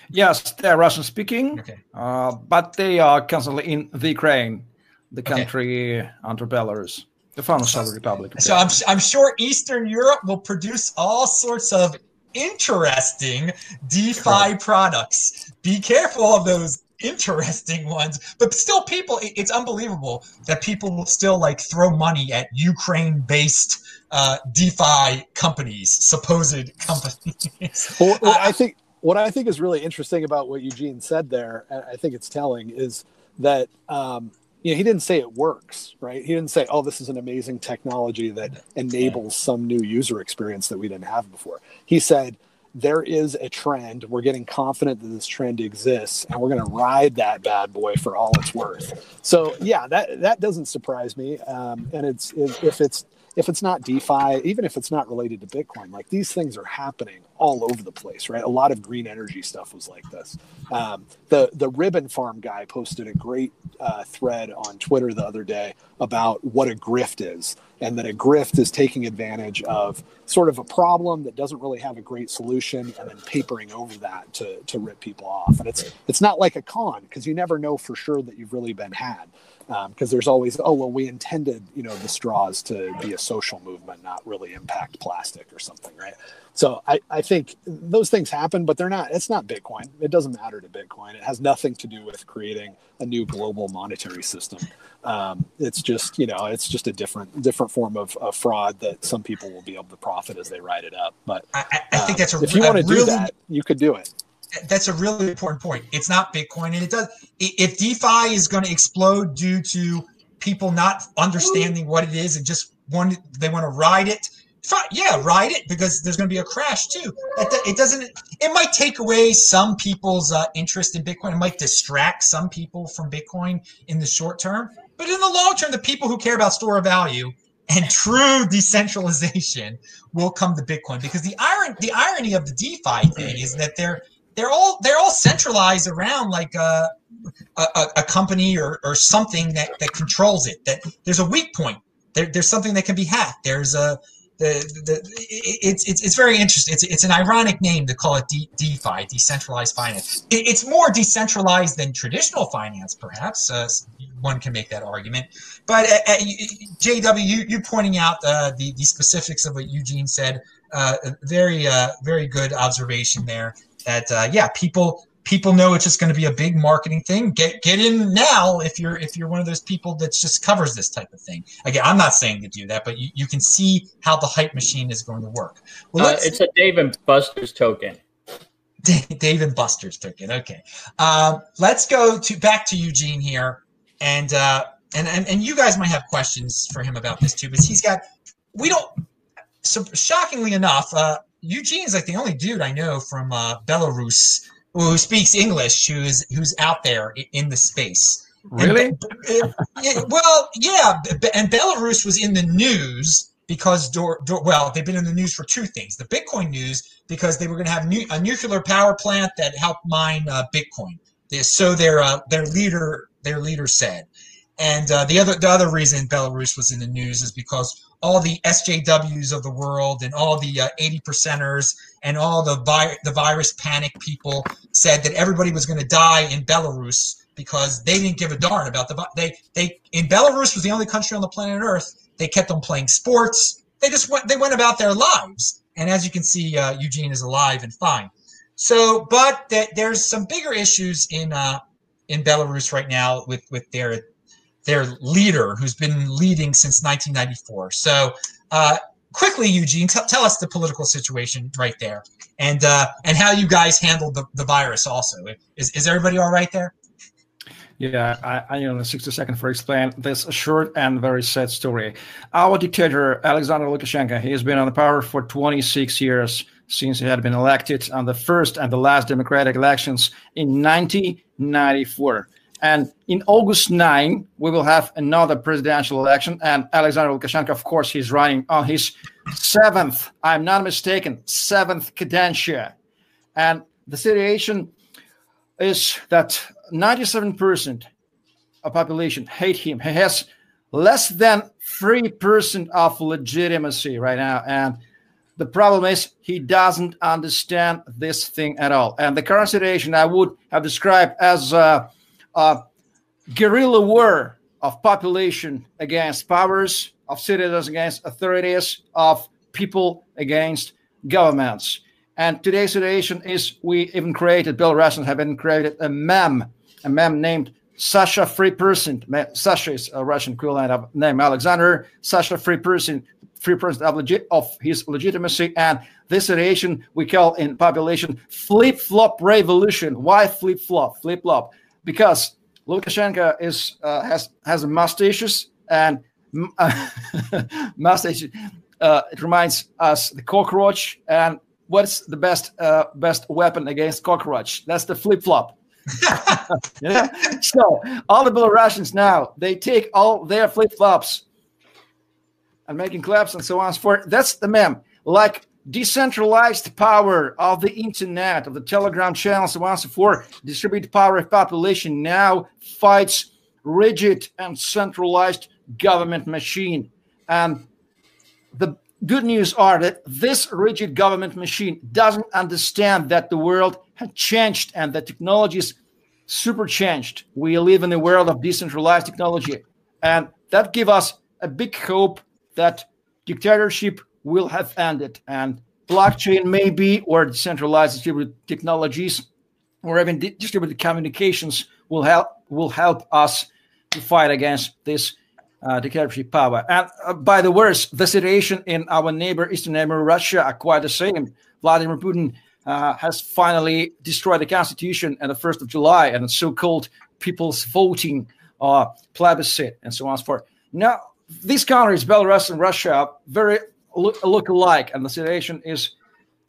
Yes, they're Russian speaking, okay. uh, but they are constantly in the Ukraine, the country okay. under Belarus, the former Soviet Republic. So I'm, I'm sure Eastern Europe will produce all sorts of interesting DeFi products. Be careful of those interesting ones, but still, people, it's unbelievable that people will still like throw money at Ukraine based uh, DeFi companies, supposed companies. well, well, I think what I think is really interesting about what Eugene said there, and I think it's telling, is that um, you know he didn't say it works, right? He didn't say, "Oh, this is an amazing technology that enables some new user experience that we didn't have before." He said there is a trend. We're getting confident that this trend exists, and we're going to ride that bad boy for all it's worth. So, yeah, that that doesn't surprise me. Um, and it's if it's if it's not DeFi, even if it's not related to Bitcoin, like these things are happening all over the place, right? A lot of green energy stuff was like this. Um, the the ribbon farm guy posted a great uh, thread on Twitter the other day about what a grift is, and that a grift is taking advantage of sort of a problem that doesn't really have a great solution, and then papering over that to to rip people off. And it's it's not like a con because you never know for sure that you've really been had because um, there's always oh well we intended you know the straws to be a social movement not really impact plastic or something right? So I, I think those things happen but they're not it's not bitcoin. It doesn't matter to bitcoin. It has nothing to do with creating a new global monetary system. Um, it's just you know it's just a different different form of, of, fraud that some people will be able to profit as they ride it up. But i, I think that's a, um, if you want to really, do that you could do it that's a really important point. It's not Bitcoin, and it does. If DeFi is going to explode due to people not understanding what it is and just want they want to ride it, yeah, ride it because there's going to be a crash too. It doesn't. It might take away some people's uh, interest in Bitcoin. It might distract some people from Bitcoin in the short term, but in the long term, the people who care about store of value and true decentralization will come to Bitcoin because the iron the irony of the DeFi thing is that they're they're all they're all centralized around like a a, a company or, or something that, that controls it. That there's a weak point. There, there's something that can be hacked. There's a the, the it's, it's it's very interesting. It's it's an ironic name to call it D, DeFi, decentralized finance. It, it's more decentralized than traditional finance, perhaps. Uh, one can make that argument. But uh, uh, JW, you you pointing out uh, the the specifics of what Eugene said. Uh, very uh, very good observation there that uh, yeah, people people know it's just going to be a big marketing thing. Get get in now if you're if you're one of those people that just covers this type of thing. Again, I'm not saying to do that, but you, you can see how the hype machine is going to work. Well, uh, it's a Dave and Buster's token. Dave and Buster's token. Okay, um, let's go to back to Eugene here, and, uh, and and and you guys might have questions for him about this too, because he's got we don't. So shockingly enough, uh, Eugene is like the only dude I know from uh, Belarus who speaks English who's who's out there in the space. Really? And, well, yeah, and Belarus was in the news because well, they've been in the news for two things: the Bitcoin news because they were going to have new, a nuclear power plant that helped mine uh, Bitcoin. So their uh, their leader their leader said, and uh, the other the other reason Belarus was in the news is because all the SJWs of the world and all the uh, 80 percenters and all the vi- the virus panic people said that everybody was going to die in Belarus because they didn't give a darn about the they they in Belarus was the only country on the planet Earth. They kept on playing sports. They just went they went about their lives. And as you can see uh, Eugene is alive and fine. So but that there's some bigger issues in uh, in Belarus right now with with their their leader who's been leading since 1994. So uh, quickly, Eugene, t- tell us the political situation right there, and uh, and how you guys handled the, the virus. Also, is is everybody all right there? Yeah, I, I need a 60 seconds for explain this short and very sad story. Our dictator, Alexander Lukashenko, he has been on the power for 26 years since he had been elected on the first and the last democratic elections in 1994. And in August 9, we will have another presidential election. And Alexander Lukashenko, of course, he's running on his seventh, I'm not mistaken, seventh cadentia. And the situation is that 97% of population hate him. He has less than 3% of legitimacy right now. And the problem is he doesn't understand this thing at all. And the current situation I would have described as a, a guerrilla war of population against powers, of citizens against authorities, of people against governments. And today's situation is we even created, Belarusians have even created a mem, a mem named Sasha Three Percent. Sasha is a Russian equivalent name Alexander. Sasha Three Percent, free person of, legit, of his legitimacy. And this situation we call in population flip flop revolution. Why flip flop? Flip flop. Because Lukashenko is uh, has has mustaches and uh, mustache. Uh, it reminds us the cockroach. And what's the best uh, best weapon against cockroach? That's the flip flop. yeah? So all the Belarusians now they take all their flip flops and making claps and so on and so forth. That's the mem. Like decentralized power of the internet, of the Telegram channels, and so forth, distributed power of population now fights rigid and centralized government machine. And the good news are that this rigid government machine doesn't understand that the world had changed and that technology is super changed. We live in a world of decentralized technology. And that gives us a big hope that dictatorship will have ended and blockchain maybe or decentralized distributed technologies or even distributed communications will help will help us to fight against this uh, dictatorship power. And uh, by the words, the situation in our neighbor, eastern neighbor Russia, are quite the same. Vladimir Putin uh, has finally destroyed the constitution on the first of July and the so-called people's voting uh, plebiscite and so on and so forth. Now, these countries, Belarus and Russia, are very look, look alike, and the situation is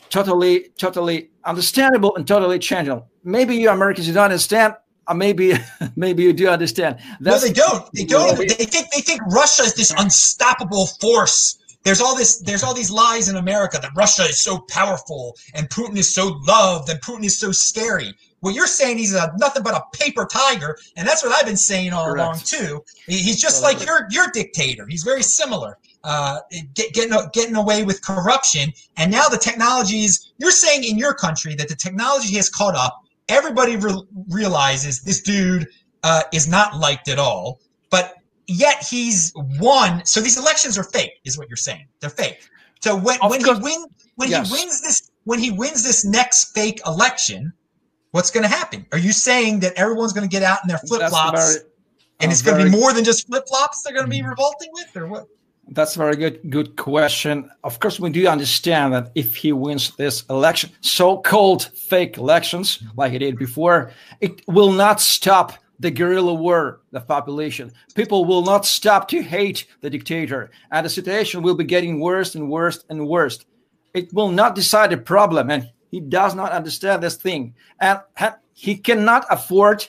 totally, totally understandable and totally changeable. Maybe you Americans you don't understand. Uh, maybe, maybe you do understand. That's, no, they don't. They don't. They think they think Russia is this unstoppable force. There's all this. There's all these lies in America that Russia is so powerful and Putin is so loved and Putin is so scary. What you're saying he's a, nothing but a paper tiger, and that's what I've been saying all Correct. along too. He's just like your your dictator. He's very similar, uh, get, getting getting away with corruption. And now the technologies. You're saying in your country that the technology has caught up. Everybody re- realizes this dude uh, is not liked at all, but yet he's won. So these elections are fake, is what you're saying. They're fake. So when, when he win when yes. he wins this when he wins this next fake election, what's going to happen? Are you saying that everyone's going to get out in their flip flops and it's going to be more than just flip flops they're going to be mm-hmm. revolting with, or what? That's a very good good question. Of course, we do understand that if he wins this election, so-called fake elections like he did before, it will not stop the guerrilla war the population. People will not stop to hate the dictator, and the situation will be getting worse and worse and worse. It will not decide the problem, and he does not understand this thing, and he cannot afford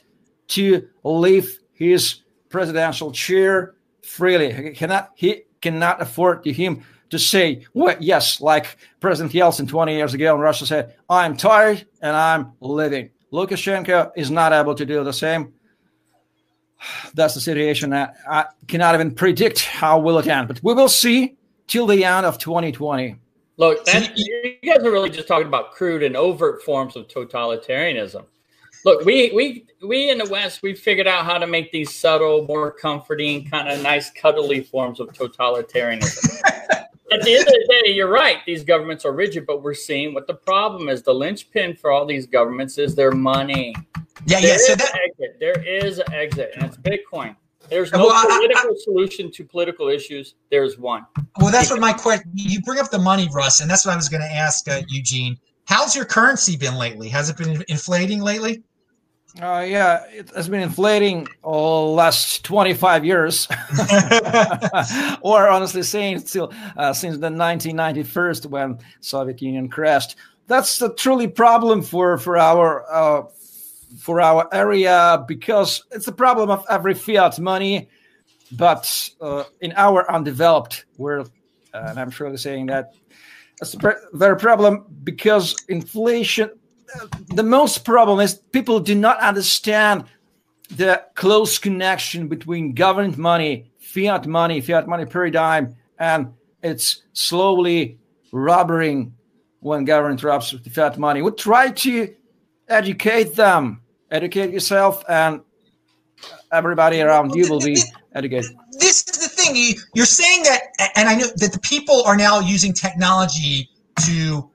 to leave his presidential chair freely. He cannot. He cannot afford to him to say, well, yes, like President Yeltsin 20 years ago in Russia said, I'm tired and I'm living. Lukashenko is not able to do the same. That's the situation. I cannot even predict how will it end, but we will see till the end of 2020. Look, you guys are really just talking about crude and overt forms of totalitarianism. Look, we we we in the West we figured out how to make these subtle, more comforting, kind of nice, cuddly forms of totalitarianism. At the end of the day, you're right. These governments are rigid, but we're seeing what the problem is. The linchpin for all these governments is their money. Yeah, there yeah. So that exit. There is an exit, and it's Bitcoin. There's no well, political I, I, solution to political issues. There's one. Well, that's what my question. You bring up the money, Russ, and that's what I was going to ask uh, Eugene. How's your currency been lately? Has it been inflating lately? Uh, yeah, it has been inflating all last 25 years, or honestly saying still uh, since the 1991 when Soviet Union crashed. That's a truly problem for for our uh, for our area because it's a problem of every fiat money. But uh, in our undeveloped world, and I'm surely saying that it's a very problem because inflation the most problem is people do not understand the close connection between government money, fiat money, fiat money paradigm, and it's slowly robbering when government robs the fiat money. We try to educate them, educate yourself, and everybody around you will be educated. This is the thing. You're saying that, and I know that the people are now using technology to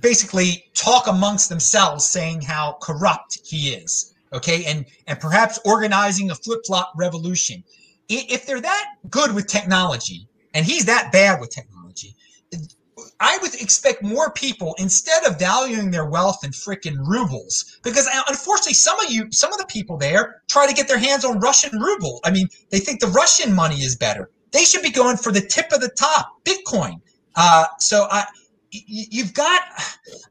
basically talk amongst themselves saying how corrupt he is okay? And and perhaps organizing a flip-flop revolution. If they're that good with technology and he's that bad with technology i would expect more people instead of valuing their wealth in freaking rubles because uh, unfortunately some of you some of the people there try to get their hands on russian ruble. I mean they think the russian money is better. They should be going for the tip of the top bitcoin. Uh, so i you've got,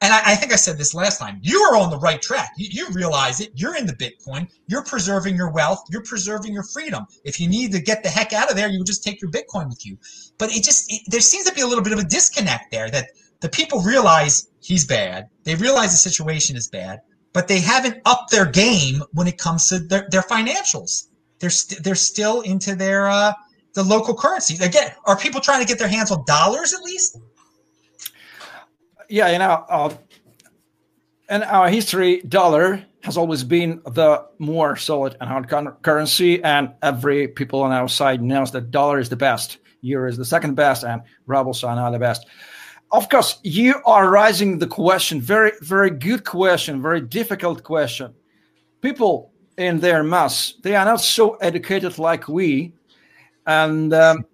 and I, think I said this last time, you are on the right track. You, you, realize it. You're in the Bitcoin. You're preserving your wealth. You're preserving your freedom. If you need to get the heck out of there, you would just take your Bitcoin with you. But it just, it, there seems to be a little bit of a disconnect there that the people realize he's bad. They realize the situation is bad, but they haven't upped their game when it comes to their, their financials. They're, st- they're still into their, uh, the local currency. Again, are people trying to get their hands on dollars at least? Yeah, you know, uh, in our history, dollar has always been the more solid and hard currency, and every people on our side knows that dollar is the best, euro is the second best, and rubles are now the best. Of course, you are raising the question, very, very good question, very difficult question. People in their mass, they are not so educated like we, and um,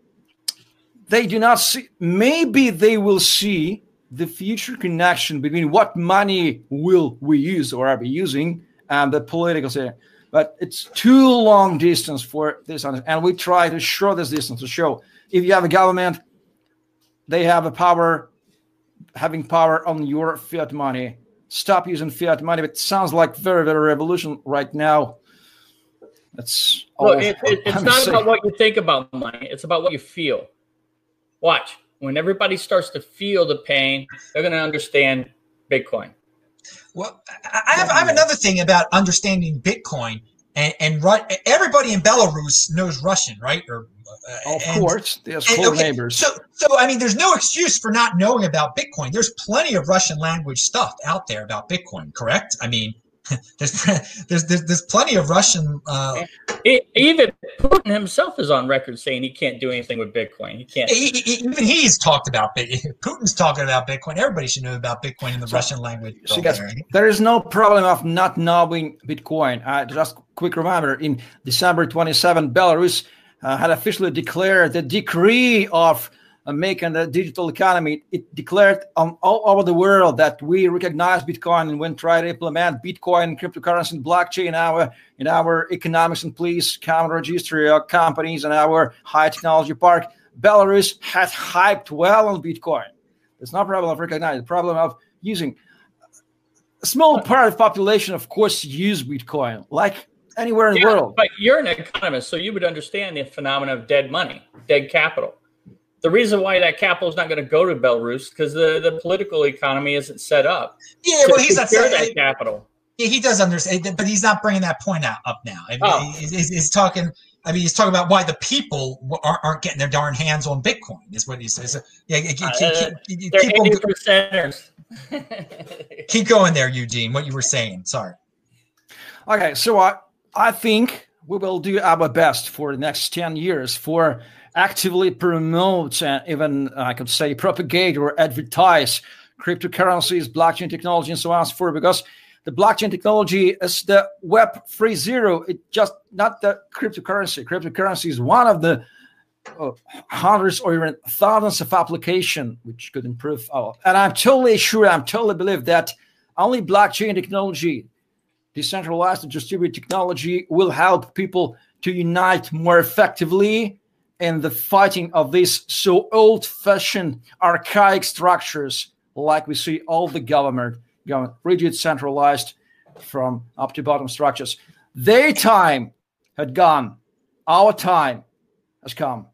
they do not see. Maybe they will see the future connection between what money will we use or are we using and the political system. But it's too long distance for this, and we try to show this distance to show if you have a government, they have a power, having power on your fiat money. Stop using fiat money. It sounds like very, very revolution right now. That's all. it, it, it's not saying. about what you think about money. It's about what you feel. Watch when everybody starts to feel the pain, they're going to understand Bitcoin. Well, I have, I have another thing about understanding Bitcoin, and, and everybody in Belarus knows Russian, right? Or uh, of and, course, there's four okay, neighbors. So, so I mean, there's no excuse for not knowing about Bitcoin. There's plenty of Russian language stuff out there about Bitcoin, correct? I mean, there's, there's, there's there's plenty of Russian. Uh, it, even Putin himself is on record saying he can't do anything with Bitcoin. He can't. He, he, even he's talked about Putin's talking about Bitcoin. Everybody should know about Bitcoin in the so, Russian language. So guys, there is no problem of not knowing Bitcoin. Uh, just quick reminder: in December 27, Belarus uh, had officially declared the decree of making the digital economy. It declared on all over the world that we recognize Bitcoin and when try to implement Bitcoin, cryptocurrency, and blockchain in our in our economics and police, common registry, your uh, companies and our high technology park. Belarus had hyped well on Bitcoin. It's not a problem of recognizing the problem of using a small part of the population, of course, use Bitcoin, like anywhere in yeah, the world. But you're an economist, so you would understand the phenomenon of dead money, dead capital the reason why that capital is not going to go to Belarus because the, the political economy isn't set up. Yeah, well, he's not saying that capital. Yeah, he does understand, but he's not bringing that point out up now. I mean, oh. he's, he's, talking. I mean, he's talking about why the people aren't, aren't getting their darn hands on Bitcoin. Is what he says. Yeah, keep, uh, keep, keep, keep, percenters. keep going there, Eugene. What you were saying. Sorry. Okay, so I I think we will do our best for the next ten years for actively promote and even I could say propagate or advertise cryptocurrencies, blockchain technology, and so on and so forth. Because the blockchain technology is the Web 3.0. It just not the cryptocurrency. Cryptocurrency is one of the uh, hundreds or even thousands of application which could improve our. And I'm totally sure, I'm totally believe that only blockchain technology, decentralized and distributed technology, will help people to unite more effectively in the fighting of these so old-fashioned, archaic structures, like we see all the government going rigid, centralized, from up to bottom structures. Their time had gone. Our time has come.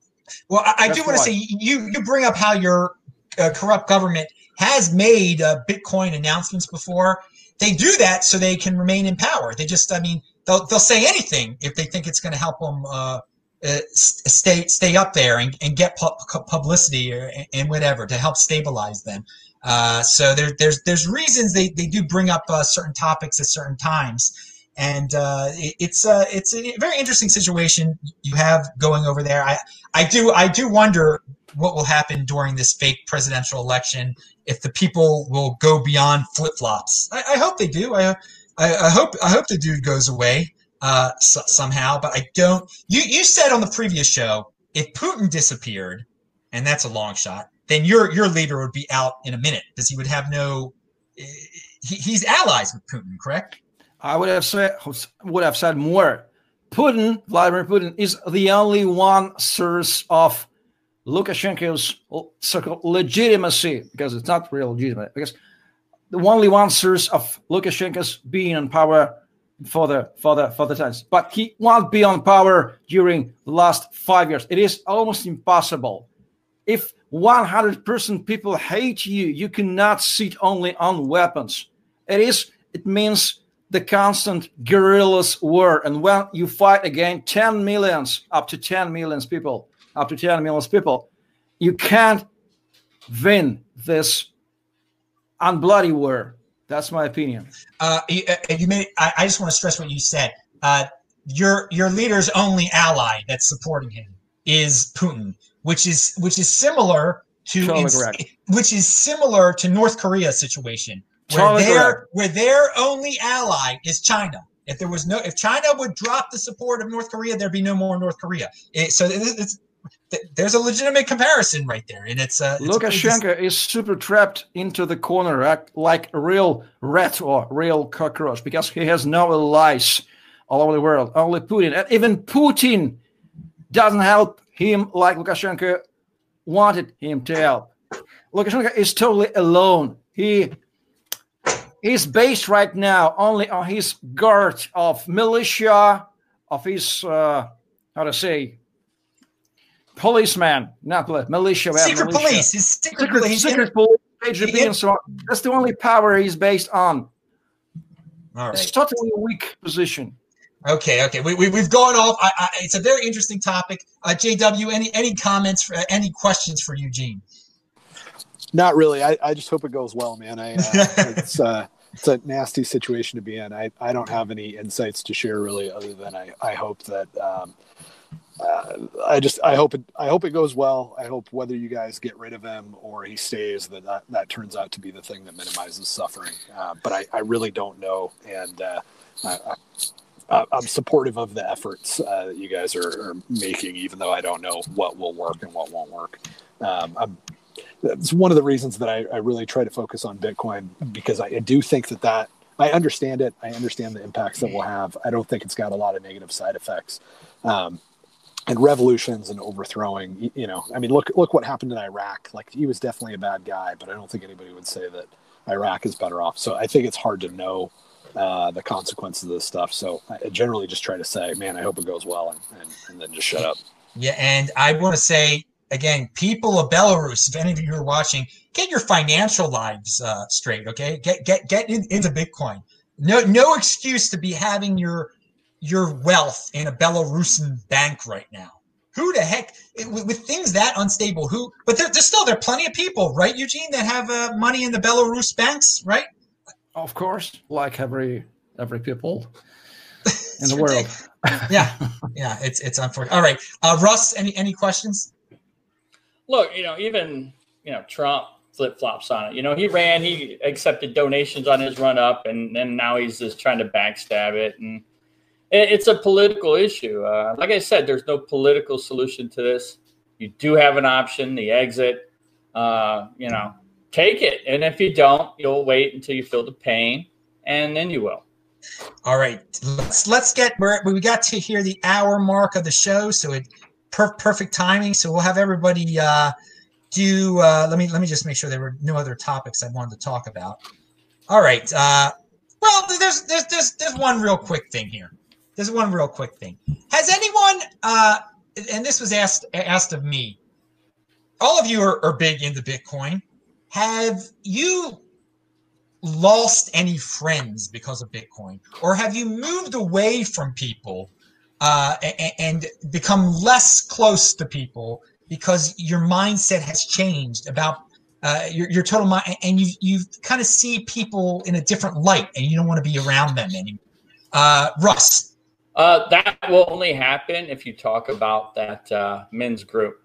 Well, I, I do want to say you you bring up how your uh, corrupt government has made uh, Bitcoin announcements before. They do that so they can remain in power. They just, I mean, they'll they'll say anything if they think it's going to help them uh, uh, stay stay up there and, and get pu- publicity or, and whatever to help stabilize them. Uh, so there, there's there's reasons they, they do bring up uh, certain topics at certain times, and uh, it, it's a it's a very interesting situation you have going over there. I I do I do wonder what will happen during this fake presidential election if the people will go beyond flip flops. I, I, hope they do. I, I, I hope I hope the dude goes away uh, so, somehow, but I don't. You you said on the previous show if Putin disappeared, and that's a long shot, then your your leader would be out in a minute because he would have no. He, he's allies with Putin, correct? I would have said would have said more. Putin, Vladimir Putin, is the only one source of Lukashenko's so-called legitimacy because it's not real legitimate. Because the only one source of Lukashenko's being in power for the for the for the times, but he won't be on power during the last five years. It is almost impossible. If 100% people hate you, you cannot sit only on weapons. It is. It means the constant guerrillas war, and when you fight against 10 millions, up to 10 millions people, up to 10 millions people, you can't win this unbloody war. That's my opinion. Uh, you, uh, you made. I, I, just want to stress what you said. Uh, your your leader's only ally that's supporting him is Putin, which is which is similar to totally which is similar to North Korea situation where totally their correct. where their only ally is China. If there was no, if China would drop the support of North Korea, there'd be no more North Korea. It, so it's, there's a legitimate comparison right there, and it's uh, it's Lukashenko is super trapped into the corner like a real rat or real cockroach because he has no allies all over the world. Only Putin, and even Putin doesn't help him like Lukashenko wanted him to help. Lukashenko is totally alone. He is based right now only on his guard of militia, of his uh, how to say policeman, not police, militia. Secret militia. police. His secret, secret police. Secret police, KGB, and so on. That's the only power he's based on. All right. It's totally a weak position. Okay, okay, we, we have gone off. I, I, it's a very interesting topic. Uh, JW, any any comments, for, uh, any questions for Eugene? Not really. I, I just hope it goes well, man. I uh, it's uh, it's a nasty situation to be in. I, I don't have any insights to share really, other than I, I hope that um, uh, I just I hope it I hope it goes well. I hope whether you guys get rid of him or he stays, that that, that turns out to be the thing that minimizes suffering. Uh, but I, I really don't know, and uh, I, I, am supportive of the efforts uh, that you guys are, are, making, even though I don't know what will work and what won't work. Um, I'm, it's one of the reasons that I, I really try to focus on Bitcoin because I do think that that I understand it. I understand the impacts that we'll have. I don't think it's got a lot of negative side effects. Um, and revolutions and overthrowing you know i mean look look what happened in iraq. Like he was definitely a bad guy but i don't think anybody would say that iraq is better off. So i think it's hard to know uh, the consequences of this stuff. So i generally just try to say man i hope it goes well and, and, and then just shut up. Yeah and i want to say again people of belarus if any of you are watching get your financial lives uh, straight okay? Get get get in, into bitcoin. No no excuse to be having your your wealth in a Belarusian bank right now. Who the heck, with, with things that unstable, who, but there, there's still, there are plenty of people, right, Eugene, that have uh, money in the Belarus banks, right? Of course, like every, every people in the world. yeah. Yeah. It's, it's unfortunate. All right. Uh, Russ, any, any questions? Look, you know, even, you know, Trump flip flops on it. You know, he ran, he accepted donations on his run up, and then now he's just trying to backstab it. And it's a political issue. Uh, like I said, there's no political solution to this. You do have an option, the exit. Uh, you know, take it, and if you don't, you'll wait until you feel the pain, and then you will. All right, let's let's get we got to hear the hour mark of the show, so it per- perfect timing. So we'll have everybody uh, do. Uh, let me let me just make sure there were no other topics I wanted to talk about. All right. Uh, well, there's there's there's there's one real quick thing here. There's one real quick thing. Has anyone? Uh, and this was asked asked of me. All of you are, are big into Bitcoin. Have you lost any friends because of Bitcoin, or have you moved away from people uh, and, and become less close to people because your mindset has changed about uh, your, your total mind, and you you kind of see people in a different light, and you don't want to be around them anymore. Uh, Russ, uh, that will only happen if you talk about that uh, men's group,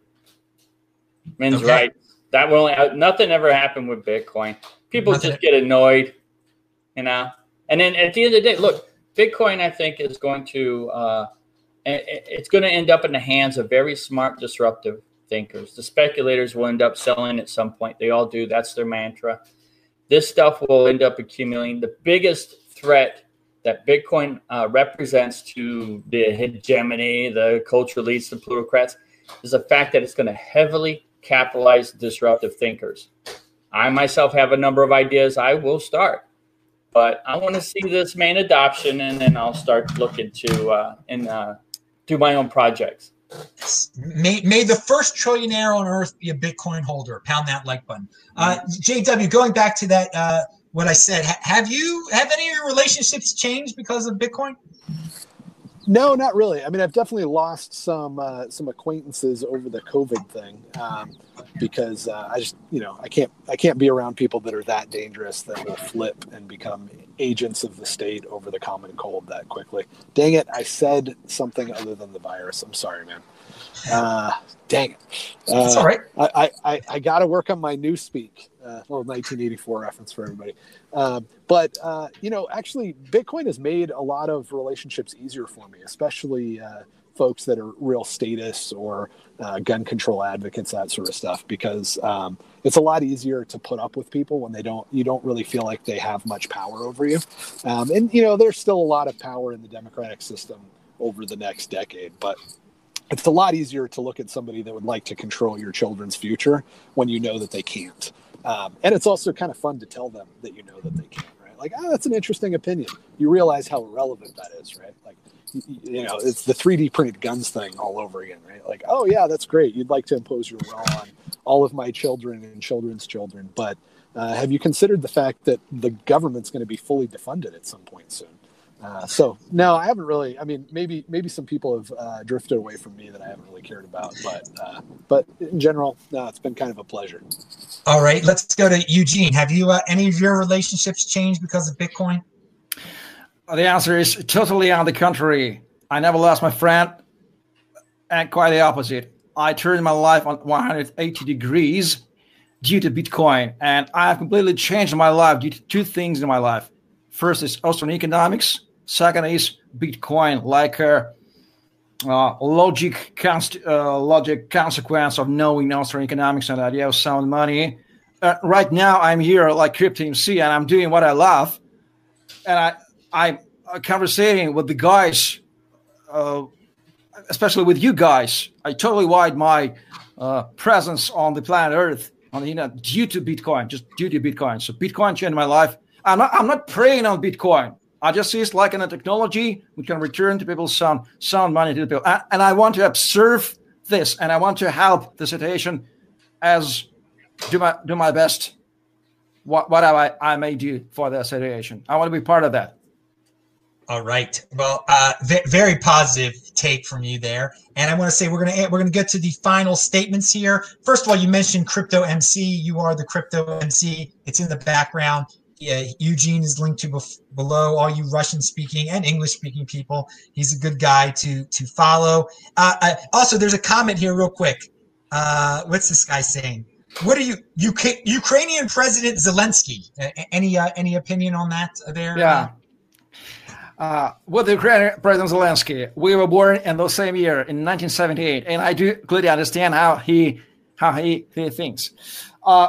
men's okay. rights. That will only uh, nothing ever happened with Bitcoin. People nothing. just get annoyed, you know. And then at the end of the day, look, Bitcoin, I think, is going to uh, it's going to end up in the hands of very smart, disruptive thinkers. The speculators will end up selling at some point. They all do. That's their mantra. This stuff will end up accumulating. The biggest threat that Bitcoin uh, represents to the hegemony, the culture elites, the plutocrats, is the fact that it's going to heavily capitalize disruptive thinkers. I myself have a number of ideas I will start, but I want to see this main adoption, and then I'll start looking to uh, and uh, do my own projects. May, may the first trillionaire on earth be a Bitcoin holder. Pound that like button. Uh, JW, going back to that, uh, what I said, ha- have you have any of your relationships changed because of Bitcoin? No, not really. I mean, I've definitely lost some uh, some acquaintances over the COVID thing um, because uh, I just, you know, I can't I can't be around people that are that dangerous that will flip and become agents of the state over the common cold that quickly. Dang it! I said something other than the virus. I'm sorry, man. Uh, dang it. Uh, That's all right. I, I, I got to work on my new speak. Uh, little 1984 reference for everybody. Um, but, uh, you know, actually, Bitcoin has made a lot of relationships easier for me, especially uh, folks that are real status or uh, gun control advocates, that sort of stuff, because um, it's a lot easier to put up with people when they don't, you don't really feel like they have much power over you. Um, and, you know, there's still a lot of power in the democratic system over the next decade, but it's a lot easier to look at somebody that would like to control your children's future when you know that they can't. Um, and it's also kind of fun to tell them that you know that they can't, right? Like, oh, that's an interesting opinion. You realize how irrelevant that is, right? Like, you know, it's the 3D printed guns thing all over again, right? Like, oh yeah, that's great. You'd like to impose your will on all of my children and children's children, but uh, have you considered the fact that the government's going to be fully defunded at some point soon? Uh, so no, I haven't really. I mean, maybe maybe some people have uh, drifted away from me that I haven't really cared about, but uh, but in general, no, it's been kind of a pleasure. All right, let's go to Eugene. Have you uh, any of your relationships changed because of Bitcoin? The answer is totally on the contrary. I never lost my friend, and quite the opposite. I turned my life on 180 degrees due to Bitcoin, and I have completely changed my life due to two things in my life. First is Austrian economics Second is Bitcoin, like a uh, logic, const- uh, logic consequence of knowing Austrian economics and idea of sound money. Uh, right now, I'm here like Crypto MC, and I'm doing what I love, and I I'm conversating with the guys, uh, especially with you guys. I totally wide my uh, presence on the planet Earth on the internet due to Bitcoin, just due to Bitcoin. So Bitcoin changed my life. I'm not, I'm not preying on Bitcoin. I just see it like in a technology we can return to people sound sound money to the people. And I want to observe this and I want to help the situation as do my do my best what what I, I may do for the situation. I want to be part of that. All right. Well, uh, v- very positive take from you there, and I want to say we're gonna we're gonna get to the final statements here. First of all, you mentioned crypto MC. You are the crypto MC. It's in the background yeah, Eugene is linked to bef- below. All you Russian speaking and English speaking people, he's a good guy to to follow. Uh, uh, also, there's a comment here, real quick. Uh, what's this guy saying? what are you, UK, Ukrainian President Zelensky? Any uh, any opinion on that there? Yeah. Uh, with the Ukrainian President Zelensky, we were born in the same year in 1978, and I do clearly understand how he how he, he thinks. Uh,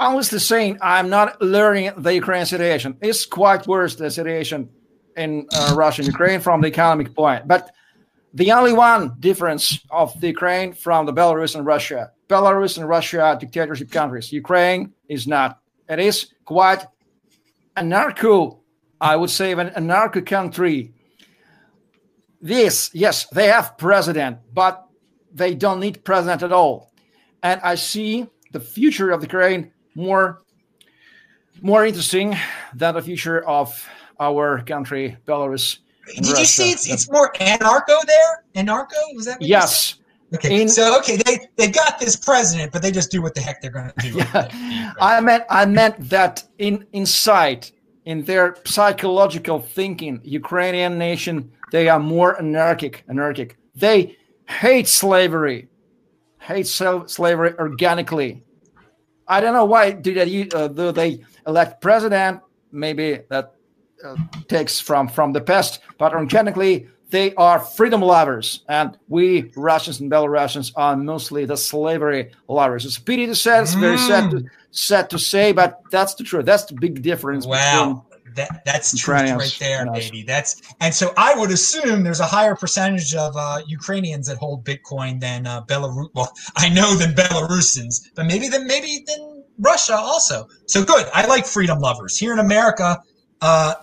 honestly saying, I'm not learning the Ukraine situation. It's quite worse the situation in uh, Russia and Ukraine from the economic point. But the only one difference of the Ukraine from the Belarus and Russia, Belarus and Russia are dictatorship countries. Ukraine is not. It is quite anarcho, I would say, an anarcho country. This, yes, they have president, but they don't need president at all. And I see the future of the Ukraine more, more interesting than the future of our country, Belarus. Did Russia. you see it's, it's more anarcho there? Anarcho? Was that? yes. Okay. In, so okay, they they got this president, but they just do what the heck they're going to do. Yeah. I meant I meant that in inside in their psychological thinking, Ukrainian nation they are more anarchic. Anarchic. They hate slavery, hate slavery organically. I don't know why do they uh, do they elect president? Maybe that uh, takes from from the past, but organically they are freedom lovers, and we Russians and Belarusians are mostly the slavery lovers. It's a pity to say, it's very sad to, mm. sad to say, but that's the truth. That's the big difference. Wow. That, that's truth right there, baby. That's and so I would assume there's a higher percentage of uh, Ukrainians that hold Bitcoin than uh, Belarus. Well, I know than Belarusians, but maybe then maybe than Russia also. So good. I like freedom lovers here in America. Uh,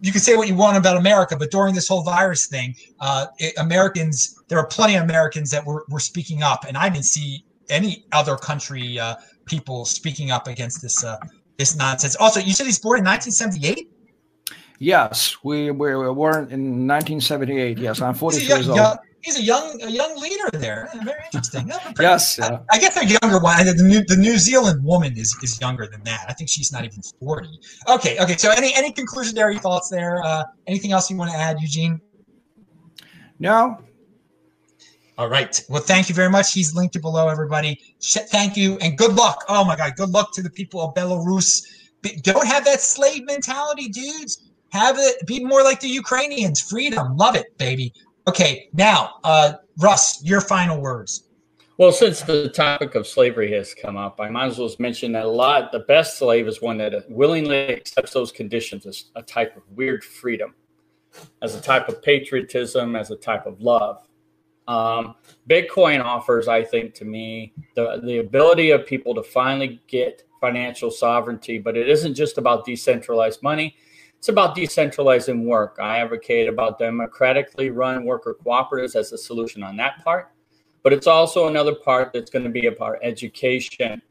you can say what you want about America, but during this whole virus thing, uh, it, Americans, there are plenty of Americans that were, were speaking up, and I didn't see any other country uh, people speaking up against this uh, this nonsense. Also, you said he's born in 1978. Yes, we, we were born in 1978. Yes, I'm 40 years old he's a young a young leader there. Very interesting. yes, yeah. I, I, guess a younger one. The New, the New Zealand woman is, is younger than that. I think she's not even forty. Okay, okay. So any any conclusionary thoughts there? Uh, anything else you want to add, Eugene? No. All right. Well, thank you very much. He's linked below, everybody. Thank you and good luck. Oh my God, good luck to the people of Belarus. Don't have that slave mentality, dudes. Have it be more like the Ukrainians. Freedom, love it, baby. Okay, now, uh, Russ, your final words. Well, since the topic of slavery has come up, I might as well mention that a lot. The best slave is one that willingly accepts those conditions as a type of weird freedom, as a type of patriotism, as a type of love. Um, Bitcoin offers, I think, to me, the the ability of people to finally get financial sovereignty. But it isn't just about decentralized money it's about decentralizing work. I advocate about democratically run worker cooperatives as a solution on that part. But it's also another part that's going to be about education.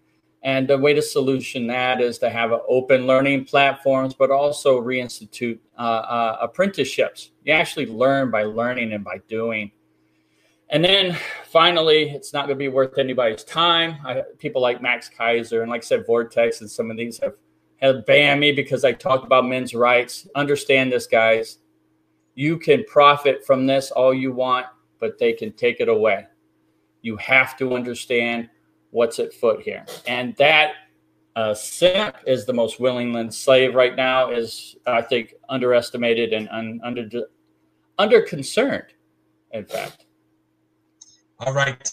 And the way to solution that is to have open learning platforms, but also reinstitute uh, uh, apprenticeships. You actually learn by learning and by doing. And then finally, it's not going to be worth anybody's time. I, people like Max Keiser and, like I said, Vortex and some of these have have banned me because I talked about men's rights. Understand this, guys. You can profit from this all you want, but they can take it away. You have to understand what's at foot here. And that uh, simp is the most willing slave right now is, I think, underestimated and un, under, under concerned, in fact. All right.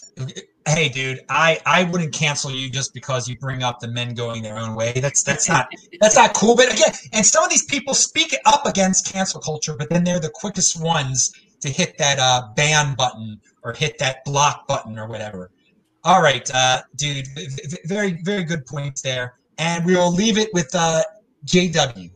Hey dude i i wouldn't cancel you just because you bring up the men going their own way. That's that's not that's not cool. But again and some of these people speak up against cancel culture but then they're the quickest ones to hit that uh, ban button or hit that block button or whatever. All right uh, dude very very good points there. And we will leave it with uh, jw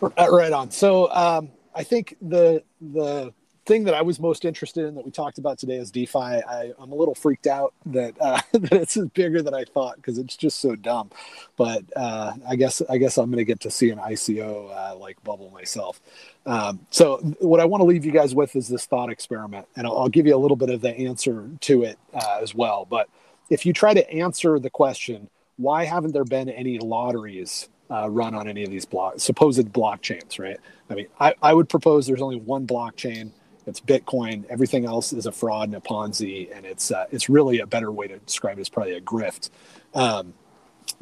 right on. So um, i think the the thing that I was most interested in that we talked about today is DeFi. I, am a little freaked out that uh, that it's bigger than I thought because it's just so dumb. But uh, I guess I guess I'm going to get to see an ICO uh, like bubble myself. Um, so what I want to leave you guys with is this thought experiment, and I'll, I'll give you a little bit of the answer to it uh, as well. But if you try to answer the question, why haven't there been any lotteries uh, run on any of these block supposed blockchains? Right. I mean, I, I would propose there's only one blockchain It's Bitcoin. Everything else is a fraud and a Ponzi, and it's uh, it's really a better way to describe it is probably a grift. Um,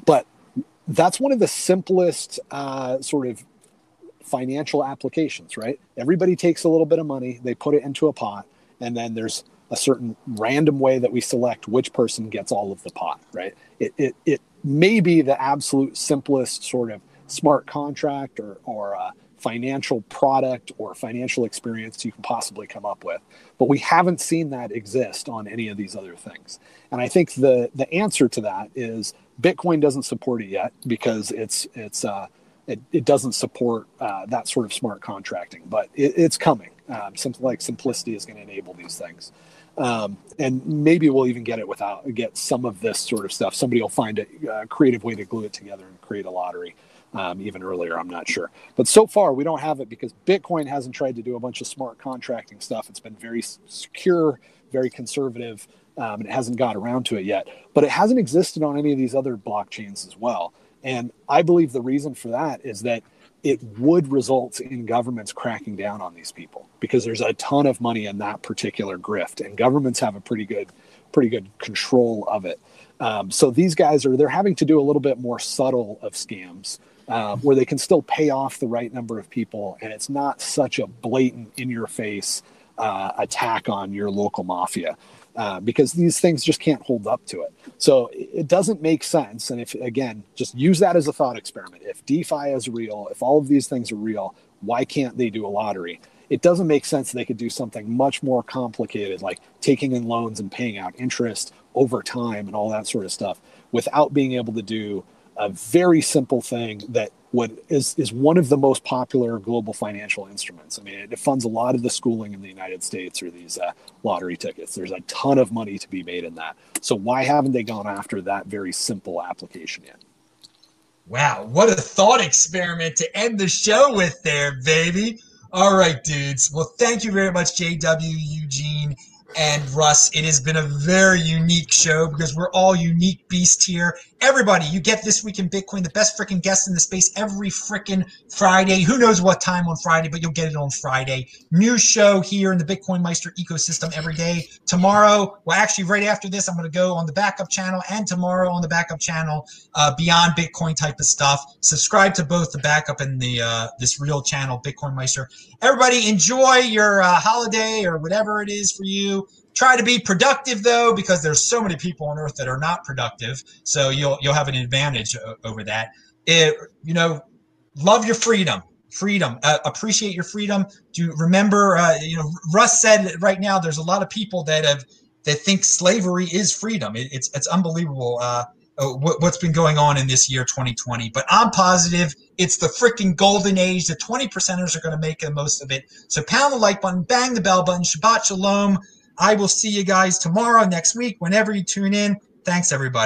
but that's one of the simplest uh, sort of financial applications, right? Everybody takes a little bit of money, they put it into a pot, and then there's a certain random way that we select which person gets all of the pot, right? It, it, it may be the absolute simplest sort of smart contract or, or uh, financial product or financial experience you can possibly come up with. But we haven't seen that exist on any of these other things. And I think the the answer to that is Bitcoin doesn't support it yet because it's it's uh, it, it doesn't support uh, that sort of smart contracting, but it, it's coming. Um, something like simplicity is going to enable these things. Um, and maybe we'll even get it without get some of this sort of stuff. Somebody will find a uh, creative way to glue it together and create a lottery um, even earlier. I'm not sure, but so far we don't have it because Bitcoin hasn't tried to do a bunch of smart contracting stuff. It's been very secure, very conservative, um, and it hasn't got around to it yet. But it hasn't existed on any of these other blockchains as well. And I believe the reason for that is that it would result in governments cracking down on these people because there's a ton of money in that particular grift, and governments have a pretty good, pretty good control of it. Um, so these guys are they're having to do a little bit more subtle of scams uh, where they can still pay off the right number of people, and it's not such a blatant, in your face uh, attack on your local mafia. Uh, because these things just can't hold up to it. So it doesn't make sense. And if, again, just use that as a thought experiment. If DeFi is real, if all of these things are real, why can't they do a lottery? It doesn't make sense they could do something much more complicated, like taking in loans and paying out interest over time and all that sort of stuff, without being able to do a very simple thing that what is is one of the most popular global financial instruments. I mean, it funds a lot of the schooling in the United States or these uh, lottery tickets. There's a ton of money to be made in that. So why haven't they gone after that very simple application yet? Wow, what a thought experiment to end the show with there, baby. All right, dudes. Well, thank you very much, JW, Eugene, and Russ. It has been a very unique show because we're all unique beasts here. Everybody, you get this week in Bitcoin, the best freaking guest in the space every freaking Friday. Who knows what time on Friday, but you'll get it on Friday. New show here in the Bitcoin Meister ecosystem every day. Tomorrow, well, actually, right after this, I'm going to go on the backup channel and tomorrow on the backup channel, uh, beyond Bitcoin type of stuff. Subscribe to both the backup and the uh, this real channel, Bitcoin Meister. Everybody, enjoy your uh, holiday or whatever it is for you. Try to be productive though, because there's so many people on earth that are not productive. So you'll you'll have an advantage over that. It, you know, love your freedom freedom. Uh, appreciate your freedom. Do remember uh, you know russ said right now there's a lot of people that have that think slavery is freedom. It, it's it's unbelievable uh, uh what's been going on in this year 2020 but i'm positive it's the freaking golden age the 20 percenters are going to make the most of it. So pound the like button bang the bell button shabbat shalom I will see you guys tomorrow, next week, whenever you tune in. Thanks, everybody.